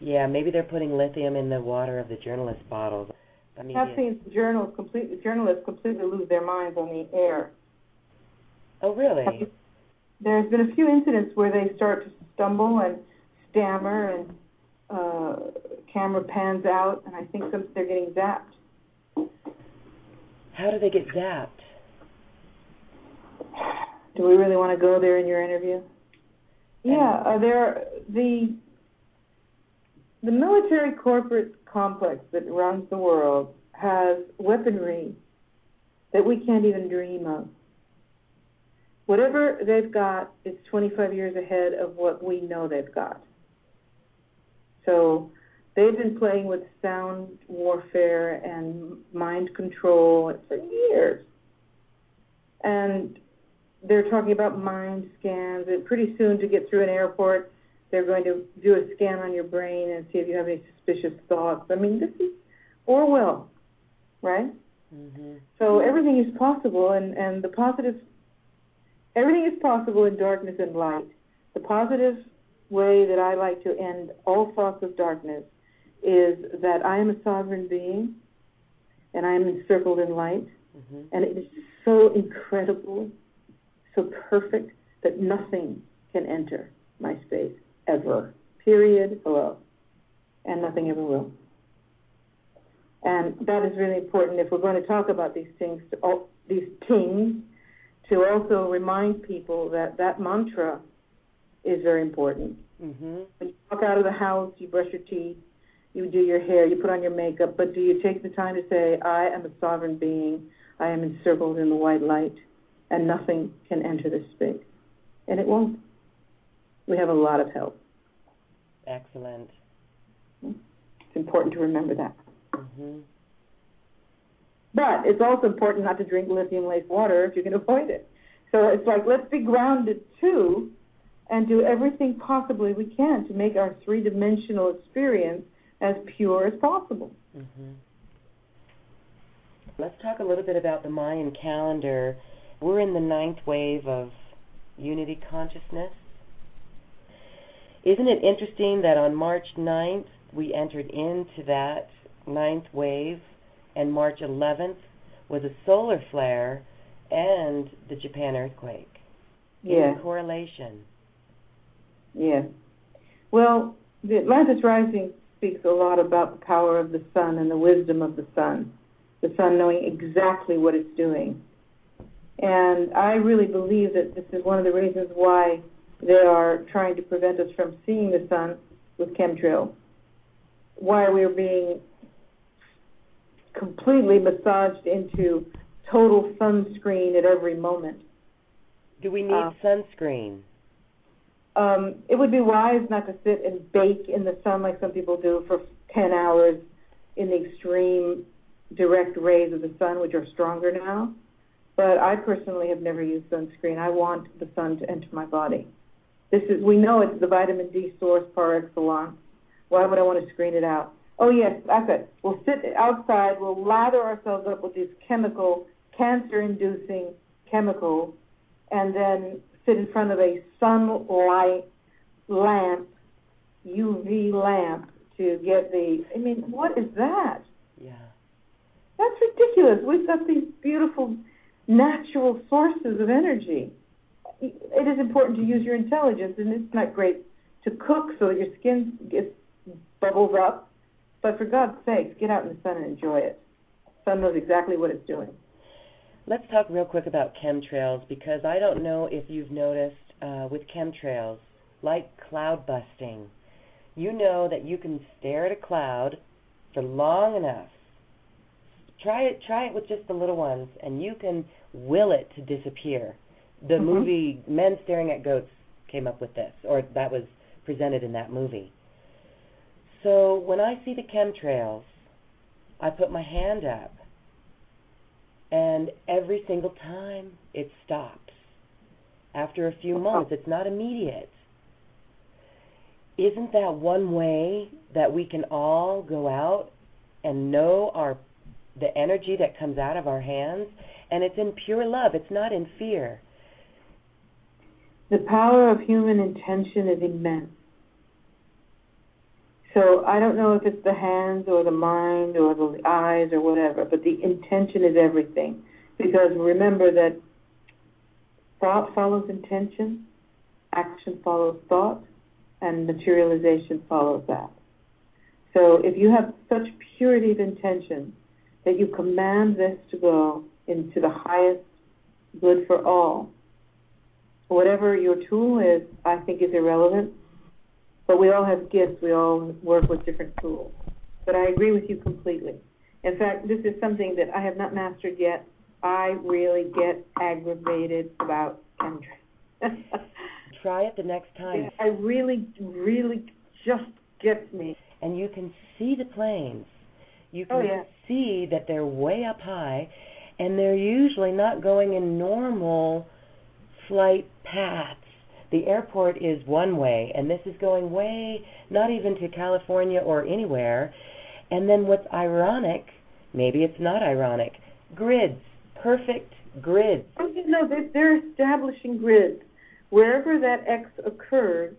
yeah, maybe they're putting lithium in the water of the journalist bottles. I mean, I've seen journals completely journalists completely lose their minds on the air. oh, really? There's been a few incidents where they start to stumble and stammer, and uh, camera pans out, and I think some they're getting zapped. How do they get zapped? Do we really want to go there in your interview? Yeah, uh, there the the military corporate complex that runs the world has weaponry that we can't even dream of. Whatever they've got is 25 years ahead of what we know they've got. So they've been playing with sound warfare and mind control for years. And they're talking about mind scans, and pretty soon to get through an airport, they're going to do a scan on your brain and see if you have any suspicious thoughts. I mean, this is Orwell, right? hmm So everything is possible, and and the positive, everything is possible in darkness and light. The positive way that I like to end all thoughts of darkness is that I am a sovereign being, and I am encircled in light, hmm and it is so incredible, so perfect that nothing can enter my space ever. Period. Hello, and nothing ever will. And that is really important if we're going to talk about these things, to all, these things, to also remind people that that mantra is very important. hmm When you walk out of the house, you brush your teeth, you do your hair, you put on your makeup, but do you take the time to say, I am a sovereign being, I am encircled in the white light, and nothing can enter this space? And it won't. We have a lot of help. Excellent. It's important to remember that. hmm But it's also important not to drink lithium laced water if you can avoid it. So it's like, let's be grounded too and do everything possibly we can to make our three dimensional experience as pure as possible. hmm Let's talk a little bit about the Mayan calendar. We're in the ninth wave of unity consciousness. Isn't it interesting that on March 9th we entered into that ninth wave, and March 11th was a solar flare and the Japan earthquake? Yeah. In correlation. Yeah. Well, the Atlantis Rising speaks a lot about the power of the sun and the wisdom of the sun, the sun knowing exactly what it's doing. And I really believe that this is one of the reasons why they are trying to prevent us from seeing the sun with chemtrails. Why we're being completely massaged into total sunscreen at every moment. Do we need Uh, sunscreen? um, it would be wise not to sit and bake in the sun like some people do for 10 hours in the extreme direct rays of the sun, which are stronger now. But I personally have never used sunscreen. I want the sun to enter my body. This is we know it's the vitamin D source par excellence. Why would I want to screen it out? Oh yes, that's it. We'll sit outside. We'll lather ourselves up with these chemical, cancer-inducing chemicals, and then sit in front of a sunlight lamp, UV lamp, to get the. I mean, what is that? Yeah. That's ridiculous. We've got these beautiful natural sources of energy. It is important to use your intelligence, and it's not great to cook so that your skin gets bubbles up. But for God's sake, get out in the sun and enjoy it. Sun knows exactly what it's doing. Let's talk real quick about chemtrails because I don't know if you've noticed uh, with chemtrails, like cloud busting, you know that you can stare at a cloud for long enough. Try it. Try it with just the little ones, and you can will it to disappear. The Mhm. movie Men Staring at Goats came up with this, or that was presented in that movie. So when I see the chemtrails, I put my hand up and every single time it stops. After a few moments, it's not immediate. isn't that one way that we can all go out and know our the energy that comes out of our hands and it's in pure love it's not in fear the power of human intention is immense so i don't know if it's the hands or the mind or the eyes or whatever but the intention is everything because remember that thought follows intention action follows thought and materialization follows that. So if you have such purity of intention that you command this to go into the highest good for all, whatever your tool is, I think is irrelevant. But we all have gifts. We all work with different tools. But I agree with you completely. In fact, this is something that I have not mastered yet. I really get aggravated about chemtrails. try it the next time. I really, really just gets me. And you can see the planes. You oh, can oh, yeah. see that they're way up high, and they're usually not going in normal flight paths. The airport is one way, and this is going way, not even to California or anywhere. And then what's ironic, maybe it's not ironic, grids, perfect grids. Oh, you know, they're, they're establishing grids wherever that X occurred,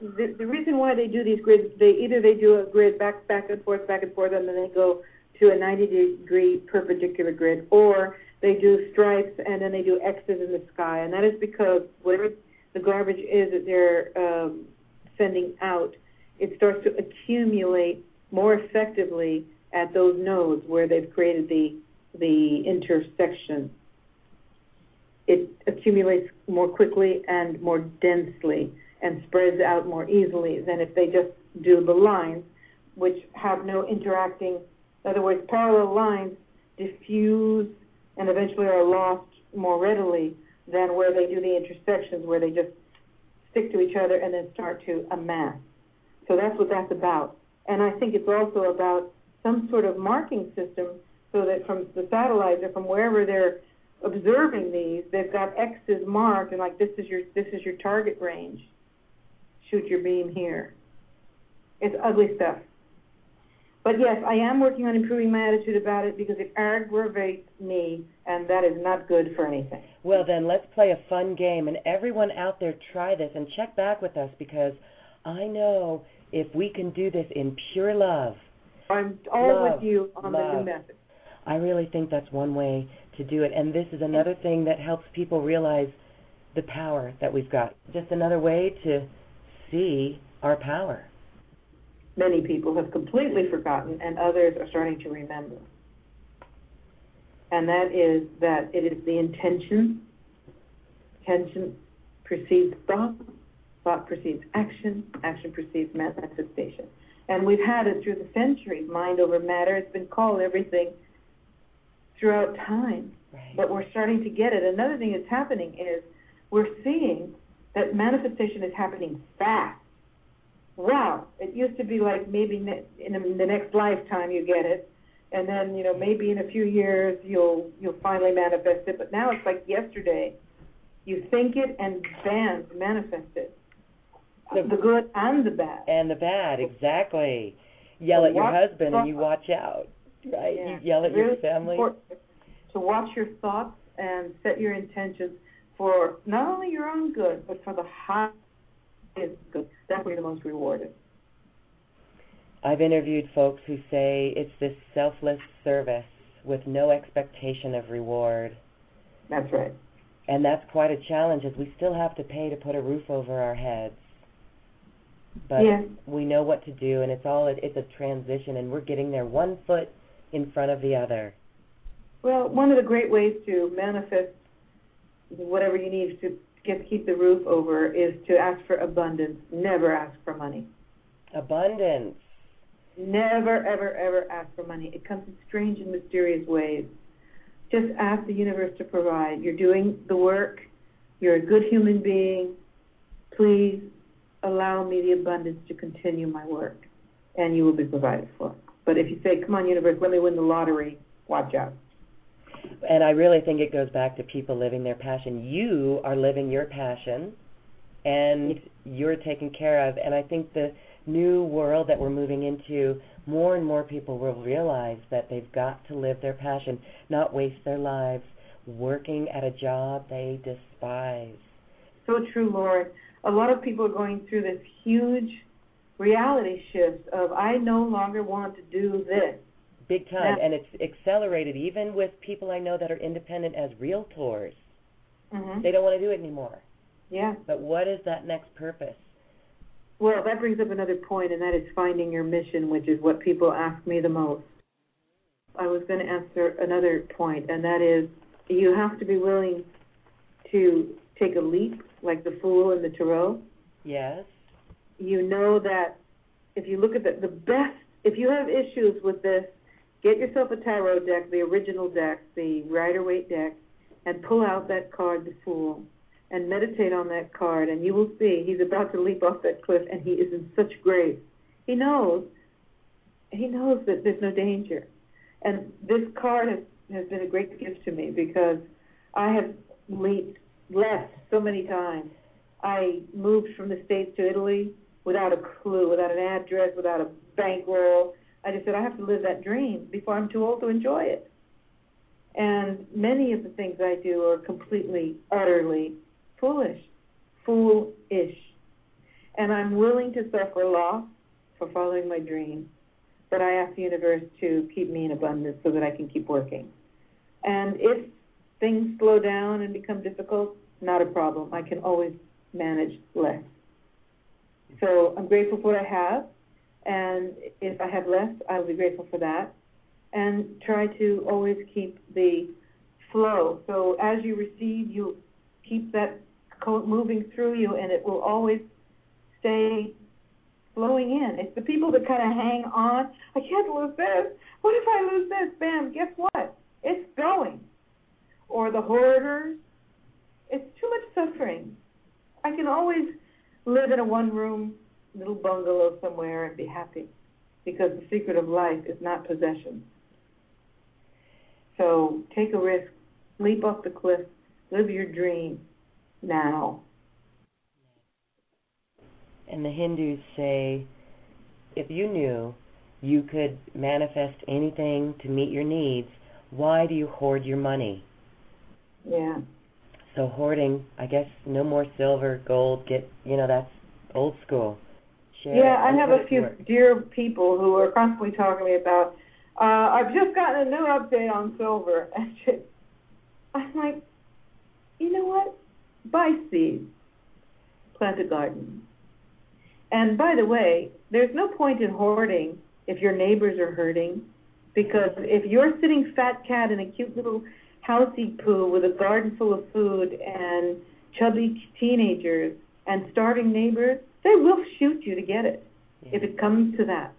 the, the reason why they do these grids, they either they do a grid back back and forth, back and forth, and then they go to a 90 degree perpendicular grid, or they do stripes and then they do X's in the sky, and that is because whatever the garbage is that they're um, sending out, it starts to accumulate more effectively at those nodes where they've created the the intersection it accumulates more quickly and more densely and spreads out more easily than if they just do the lines, which have no interacting. In other words, parallel lines diffuse and eventually are lost more readily than where they do the intersections, where they just stick to each other and then start to amass. So that's what that's about. And I think it's also about some sort of marking system so that from the satellites or from wherever they're observing these, they've got X's marked and like this is your this is your target range. Shoot your beam here. It's ugly stuff. But yes, I am working on improving my attitude about it because it aggravates me, and that is not good for anything. Well, then let's play a fun game, and everyone out there try this and check back with us because I know if we can do this in pure love. I'm all love, with you on love. the new method. I really think that's one way to do it. And this is another thing that helps people realize the power that we've got. Just another way to see our power. Many people have completely forgotten, and others are starting to remember. And that is that it is the intention. Intention precedes thought, thought precedes action, action precedes manifestation. And we've had it through the centuries. Mind over matter. It's been called everything throughout time. Right. But we're starting to get it. Another thing that's happening is we're seeing that manifestation is happening fast. Wow, it used to be like maybe in the next lifetime you get it, and then you know maybe in a few years you'll you'll finally manifest it. But now it's like yesterday. You think it and bam, manifest it. The, the good and the bad. And the bad, exactly. Yell at your husband and you watch out right? Yeah. You yell at really your family. To watch your thoughts and set your intentions for not only your own good, but for the highest good. definitely the most rewarding. I've interviewed folks who say it's this selfless service with no expectation of reward. That's right. And that's quite a challenge as we still have to pay to put a roof over our heads. But yeah. we know what to do and it's all it's a transition and we're getting there one foot in front of the other? Well, one of the great ways to manifest whatever you need to get keep the roof over is to ask for abundance. Never ask for money. Abundance. Never, ever, ever ask for money. It comes in strange and mysterious ways. Just ask the universe to provide. You're doing the work. You're a good human being. Please allow me the abundance to continue my work, and you will be provided for. But if you say, come on, universe, let me win the lottery, watch out. And I really think it goes back to people living their passion. You are living your passion, and you're taken care of. And I think the new world that we're moving into, more and more people will realize that they've got to live their passion, not waste their lives working at a job they despise. So true, Lord. A lot of people are going through this huge reality shift of I no longer want to do this. Big time, and it's accelerated even with people I know that are independent as realtors. Mm-hmm. They don't want to do it anymore. Yeah. But what is that next purpose? Well, that brings up another point, and that is finding your mission, which is what people ask me the most. I was going to answer another point, and that is you have to be willing to take a leap, like the fool in the tarot. Yes. You know that if you look at the, the best, if you have issues with this, get yourself a tarot deck, the original deck, the Rider Waite deck, and pull out that card, the Fool, and meditate on that card, and you will see he's about to leap off that cliff, and he is in such grace. He knows, he knows that there's no danger, and this card has has been a great gift to me because I have leaped left so many times. I moved from the States to Italy without a clue, without an address, without a bankroll. I just said, I have to live that dream before I'm too old to enjoy it. And many of the things I do are completely, utterly foolish, foolish. And I'm willing to suffer loss for following my dream. But I ask the universe to keep me in abundance so that I can keep working. And if things slow down and become difficult, not a problem. I can always manage less. So I'm grateful for what I have, and if I have less, I will be grateful for that. And try to always keep the flow. So as you receive, you keep that coat moving through you, and it will always stay flowing in. It's the people that kind of hang on. I can't lose this. What if I lose this? Bam! Guess what? It's going. Or the hoarders. It's too much suffering. I can always live in a one room little bungalow somewhere and be happy because the secret of life is not possession. So take a risk, leap off the cliff, live your dream now. And the Hindus say if you knew you could manifest anything to meet your needs, why do you hoard your money? Yeah. So hoarding, I guess, no more silver, gold. Get you know that's old school. Share yeah, I have a few to work. dear people who are constantly talking to me about. Uh, I've just gotten a new update on silver, and. I'm like, you know what? Buy seeds, plant a garden. And by the way, there's no point in hoarding if your neighbors are hurting, because if you're sitting fat cat in a cute little housey poo with a garden full of food and chubby teenagers and starving neighbors, they will shoot you to get it Yeah. if it comes to that.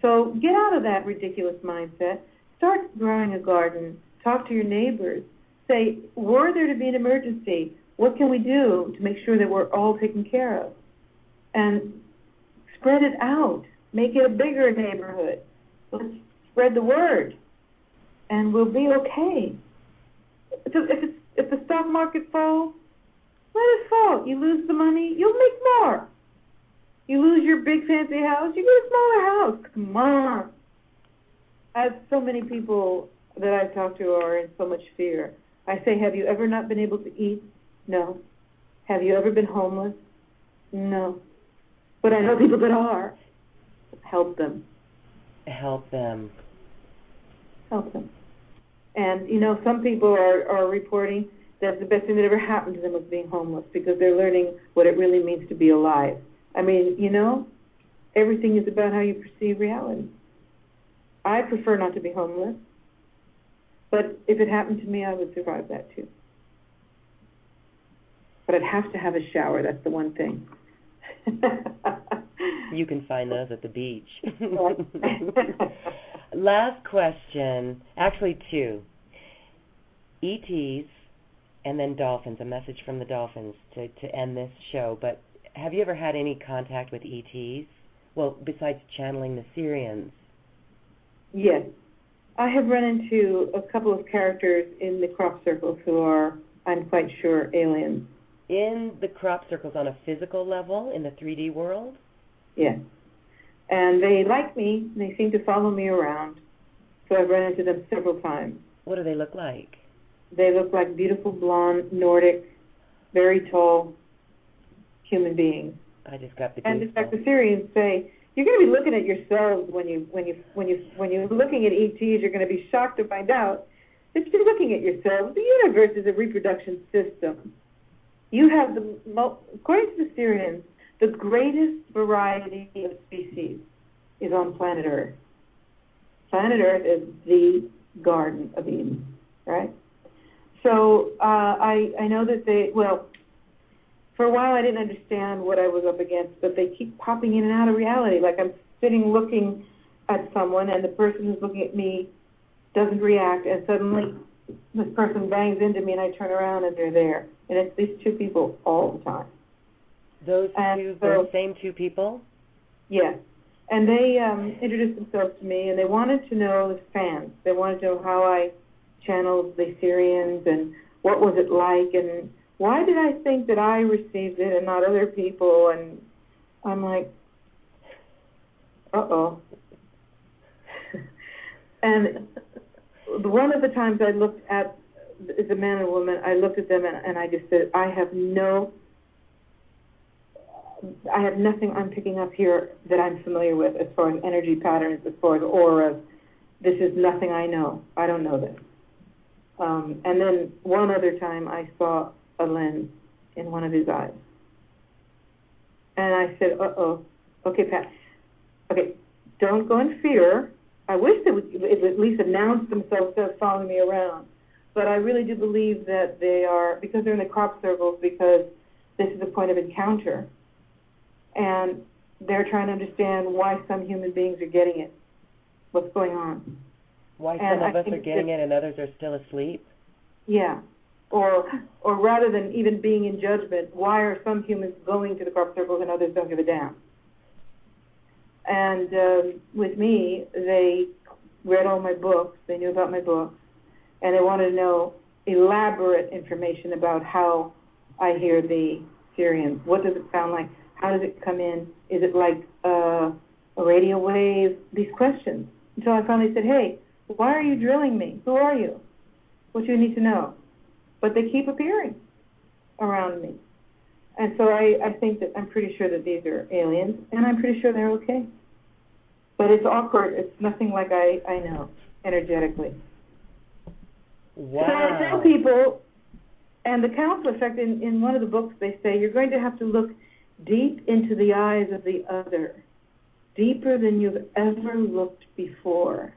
So get out of that ridiculous mindset. Start growing a garden. Talk to your neighbors. Say, were there to be an emergency, what can we do to make sure that we're all taken care of? And spread it out. Make it a bigger neighborhood. Let's spread the word, and we'll be okay. If, if, it's, if the stock market falls, let it fall. You lose the money, you'll make more. You lose your big fancy house, you get a smaller house. Come on. As so many people that I've talked to are in so much fear, I say, have you ever not been able to eat? No. Have you ever been homeless? No. But I know people that are. Help them. Help them. Help them. And you know, some people are are reporting that the best thing that ever happened to them was being homeless because they're learning what it really means to be alive. I mean, you know, everything is about how you perceive reality. I prefer not to be homeless, but if it happened to me, I would survive that too. But I'd have to have a shower. That's the one thing. You can find those at the beach. Last question, actually two. ETs and then dolphins, a message from the dolphins to, to end this show. But have you ever had any contact with ETs? Well, besides channeling the Sirians. Yes. I have run into a couple of characters in the crop circles who are, I'm quite sure, aliens. in the crop circles on a physical level in the 3D world? Yes. And they like me. They seem to follow me around. So I've run into them several times. What do they look like? They look like beautiful blonde, Nordic, very tall human beings. I just got the And in fact, the. Sirians say you're going to be looking at yourselves when you when you when you when you're looking at ETs. You're going to be shocked to find out that you're looking at yourselves. The universe is a reproduction system. You have the according to the Sirians, the greatest variety of species is on planet Earth. Planet Earth is the Garden of Eden, right? So uh, I I know that they well for a while I didn't understand what I was up against, but they keep popping in and out of reality. Like I'm sitting looking at someone, and the person who's looking at me doesn't react, and suddenly this person bangs into me, and I turn around and they're there, and it's these two people all the time. Those and two, so- those same two people? Yes. And they um, introduced themselves to me, and they wanted to know as fans. They wanted to know how I channeled the Sirians and what was it like, and why did I think that I received it and not other people? And I'm like, uh oh. and one of the times I looked at a man and woman, I looked at them and, and I just said, I have no I have nothing I'm picking up here that I'm familiar with as far as energy patterns, as far as auras. This is nothing I know. I don't know this. Um, and then one other time I saw a lens in one of his eyes. And I said, uh oh. Okay, Pat. Okay, don't go in fear. I wish they would at least announce themselves as following me around. But I really do believe that they are, because they're in the crop circles, because this is a point of encounter and they're trying to understand why some human beings are getting it, what's going on. Why And some of I us are getting it and others are still asleep? Yeah. Or, or rather than even being in judgment, why are some humans going to the crop circles and others don't give a damn? And um, with me, they read all my books, they knew about my books, and they wanted to know elaborate information about how I hear the Sirians. What does it sound like? How does it come in? Is it like uh, a radio wave? These questions. Until I finally said, hey, why are you drilling me? Who are you? What do you need to know? But they keep appearing around me. And so I, I think that I'm pretty sure that these are aliens, and I'm pretty sure they're okay. But it's awkward. It's nothing like I, I know energetically. Wow. So I tell people, and the council effect in, in one of the books, they say you're going to have to look deep into the eyes of the other, deeper than you've ever looked before.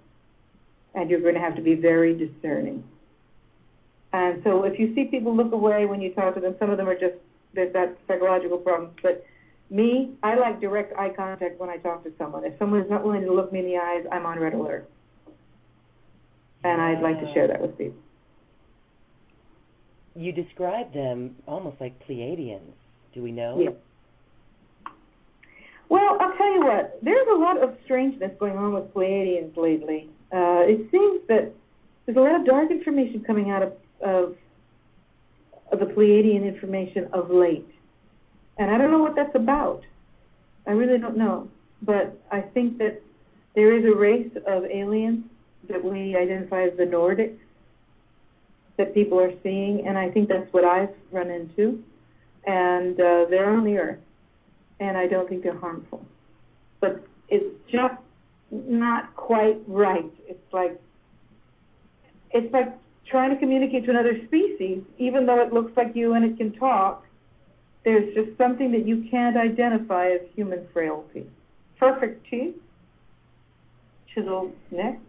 And you're going to have to be very discerning. And so if you see people look away when you talk to them, some of them are just, they've got psychological problems. But me, I like direct eye contact when I talk to someone. If someone is not willing to look me in the eyes, I'm on red alert. And I'd like to share that with people. You describe them almost like Pleiadians. Do we know? Yeah. Well, I'll tell you what. There's a lot of strangeness going on with Pleiadians lately. Uh, it seems that there's a lot of dark information coming out of, of of the Pleiadian information of late, and I don't know what that's about. I really don't know, but I think that there is a race of aliens that we identify as the Nordics that people are seeing, and I think that's what I've run into. And uh, they're on the earth, and I don't think they're harmful. But it's just not quite right. It's like it's like trying to communicate to another species, even though it looks like you and it can talk. There's just something that you can't identify as human frailty. Perfect teeth, chiseled neck,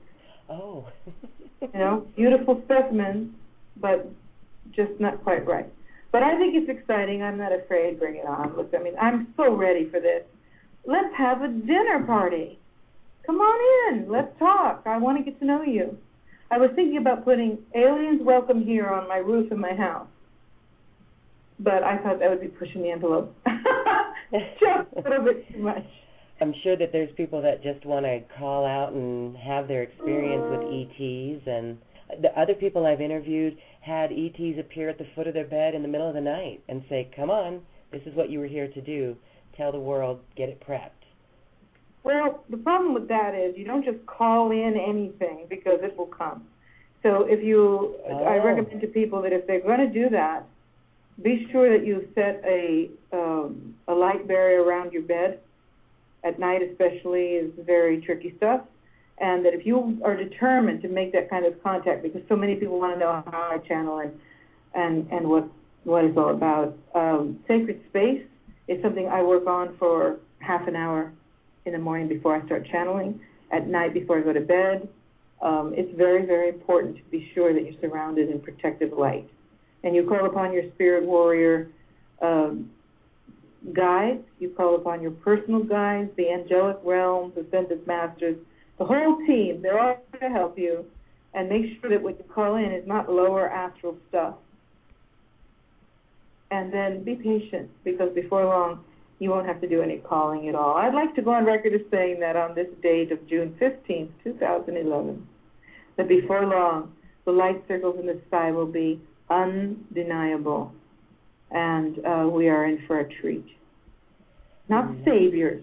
Oh. you know, beautiful specimens, but just not quite right. But I think it's exciting. I'm not afraid. Bring it on. Look, I mean, I'm so ready for this. Let's have a dinner party. Come on in. Let's talk. I want to get to know you. I was thinking about putting aliens welcome here on my roof in my house. But I thought that would be pushing the envelope. just a little bit too much. I'm sure that there's people that just want to call out and have their experience with mm-hmm. ETs, and the other people I've interviewed had ETs appear at the foot of their bed in the middle of the night and say, "Come on, this is what you were here to do. Tell the world, get it prepped." Well, the problem with that is you don't just call in anything because it will come. So if you, oh. I recommend to people that if they're going to do that, be sure that you set a um, a light barrier around your bed. At night, especially, is very tricky stuff. And that if you are determined to make that kind of contact, because so many people want to know how I channel and and and what what it's all about. Um, sacred space is something I work on for half an hour in the morning before I start channeling. At night before I go to bed, um, it's very, very important to be sure that you're surrounded in protective light. And you call upon your spirit warrior um, guides, you call upon your personal guides, the angelic realms, ascended masters, the whole team. They're all to help you. And make sure that what you call in is not lower astral stuff. And then be patient because before long, you won't have to do any calling at all. I'd like to go on record as saying that on this date of June 15th, 2011, that before long, the light circles in the sky will be undeniable, and uh, we are in for a treat. Not mm-hmm. saviors,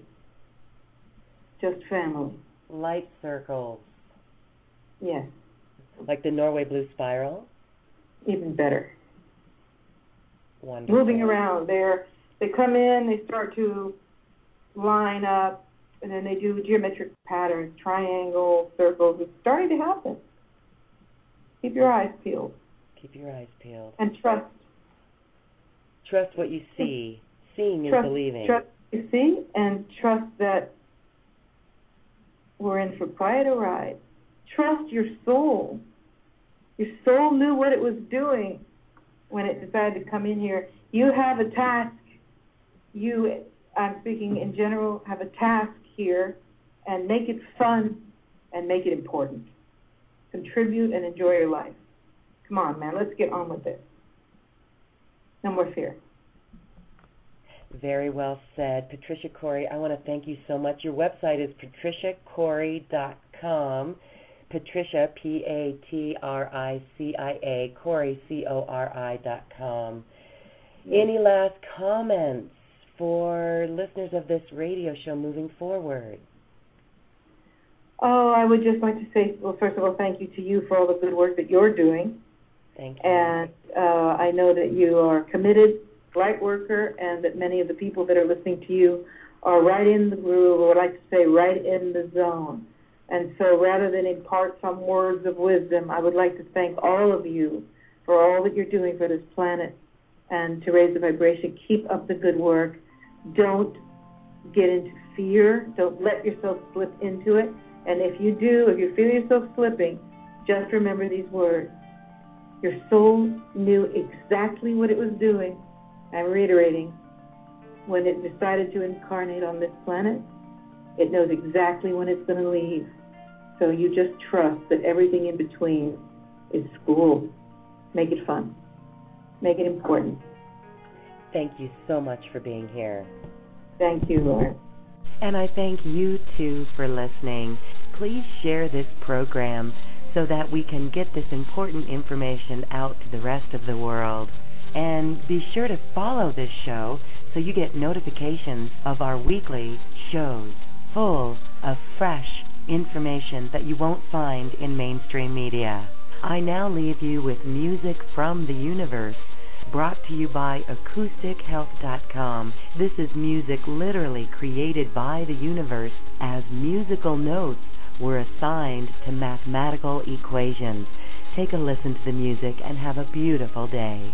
just family. Light circles. Yes. Like the Norway blue spiral? Even better. Wonderful. Moving around. They're they come in, they start to line up, and then they do geometric patterns, triangles, circles. It's starting to happen. Keep your eyes peeled. Keep your eyes peeled. And trust. Trust what you see. Seeing trust, is believing. Trust what you see, and trust that we're in for quite a ride. Trust your soul. Your soul knew what it was doing when it decided to come in here. You have a task you, I'm speaking in general, have a task here and make it fun and make it important. Contribute and enjoy your life. Come on, man, let's get on with it. No more fear. Very well said. Patricia Cori, I want to thank you so much. Your website is patriciacori.com. Patricia, P A T R I C I A, Cori, C O R I dot com. Any last comments? For listeners of this radio show moving forward? Oh, I would just like to say, well, first of all, thank you to you for all the good work that you're doing. Thank you. And uh, I know that you are committed, light worker, and that many of the people that are listening to you are right in the groove, or I like to say, right in the zone. And so rather than impart some words of wisdom, I would like to thank all of you for all that you're doing for this planet and to raise the vibration. Keep up the good work. Don't get into fear. Don't let yourself slip into it. And if you do, if you feel yourself slipping, just remember these words. Your soul knew exactly what it was doing. I'm reiterating. When it decided to incarnate on this planet, it knows exactly when it's going to leave. So you just trust that everything in between is school. Make it fun. Make it important. Thank you so much for being here. Thank you, Lord. And I thank you too for listening. Please share this program so that we can get this important information out to the rest of the world. And be sure to follow this show so you get notifications of our weekly shows full of fresh information that you won't find in mainstream media. I now leave you with music from the universe brought to you by acoustichealth.com. This is music literally created by the universe as musical notes were assigned to mathematical equations. Take a listen to the music and have a beautiful day.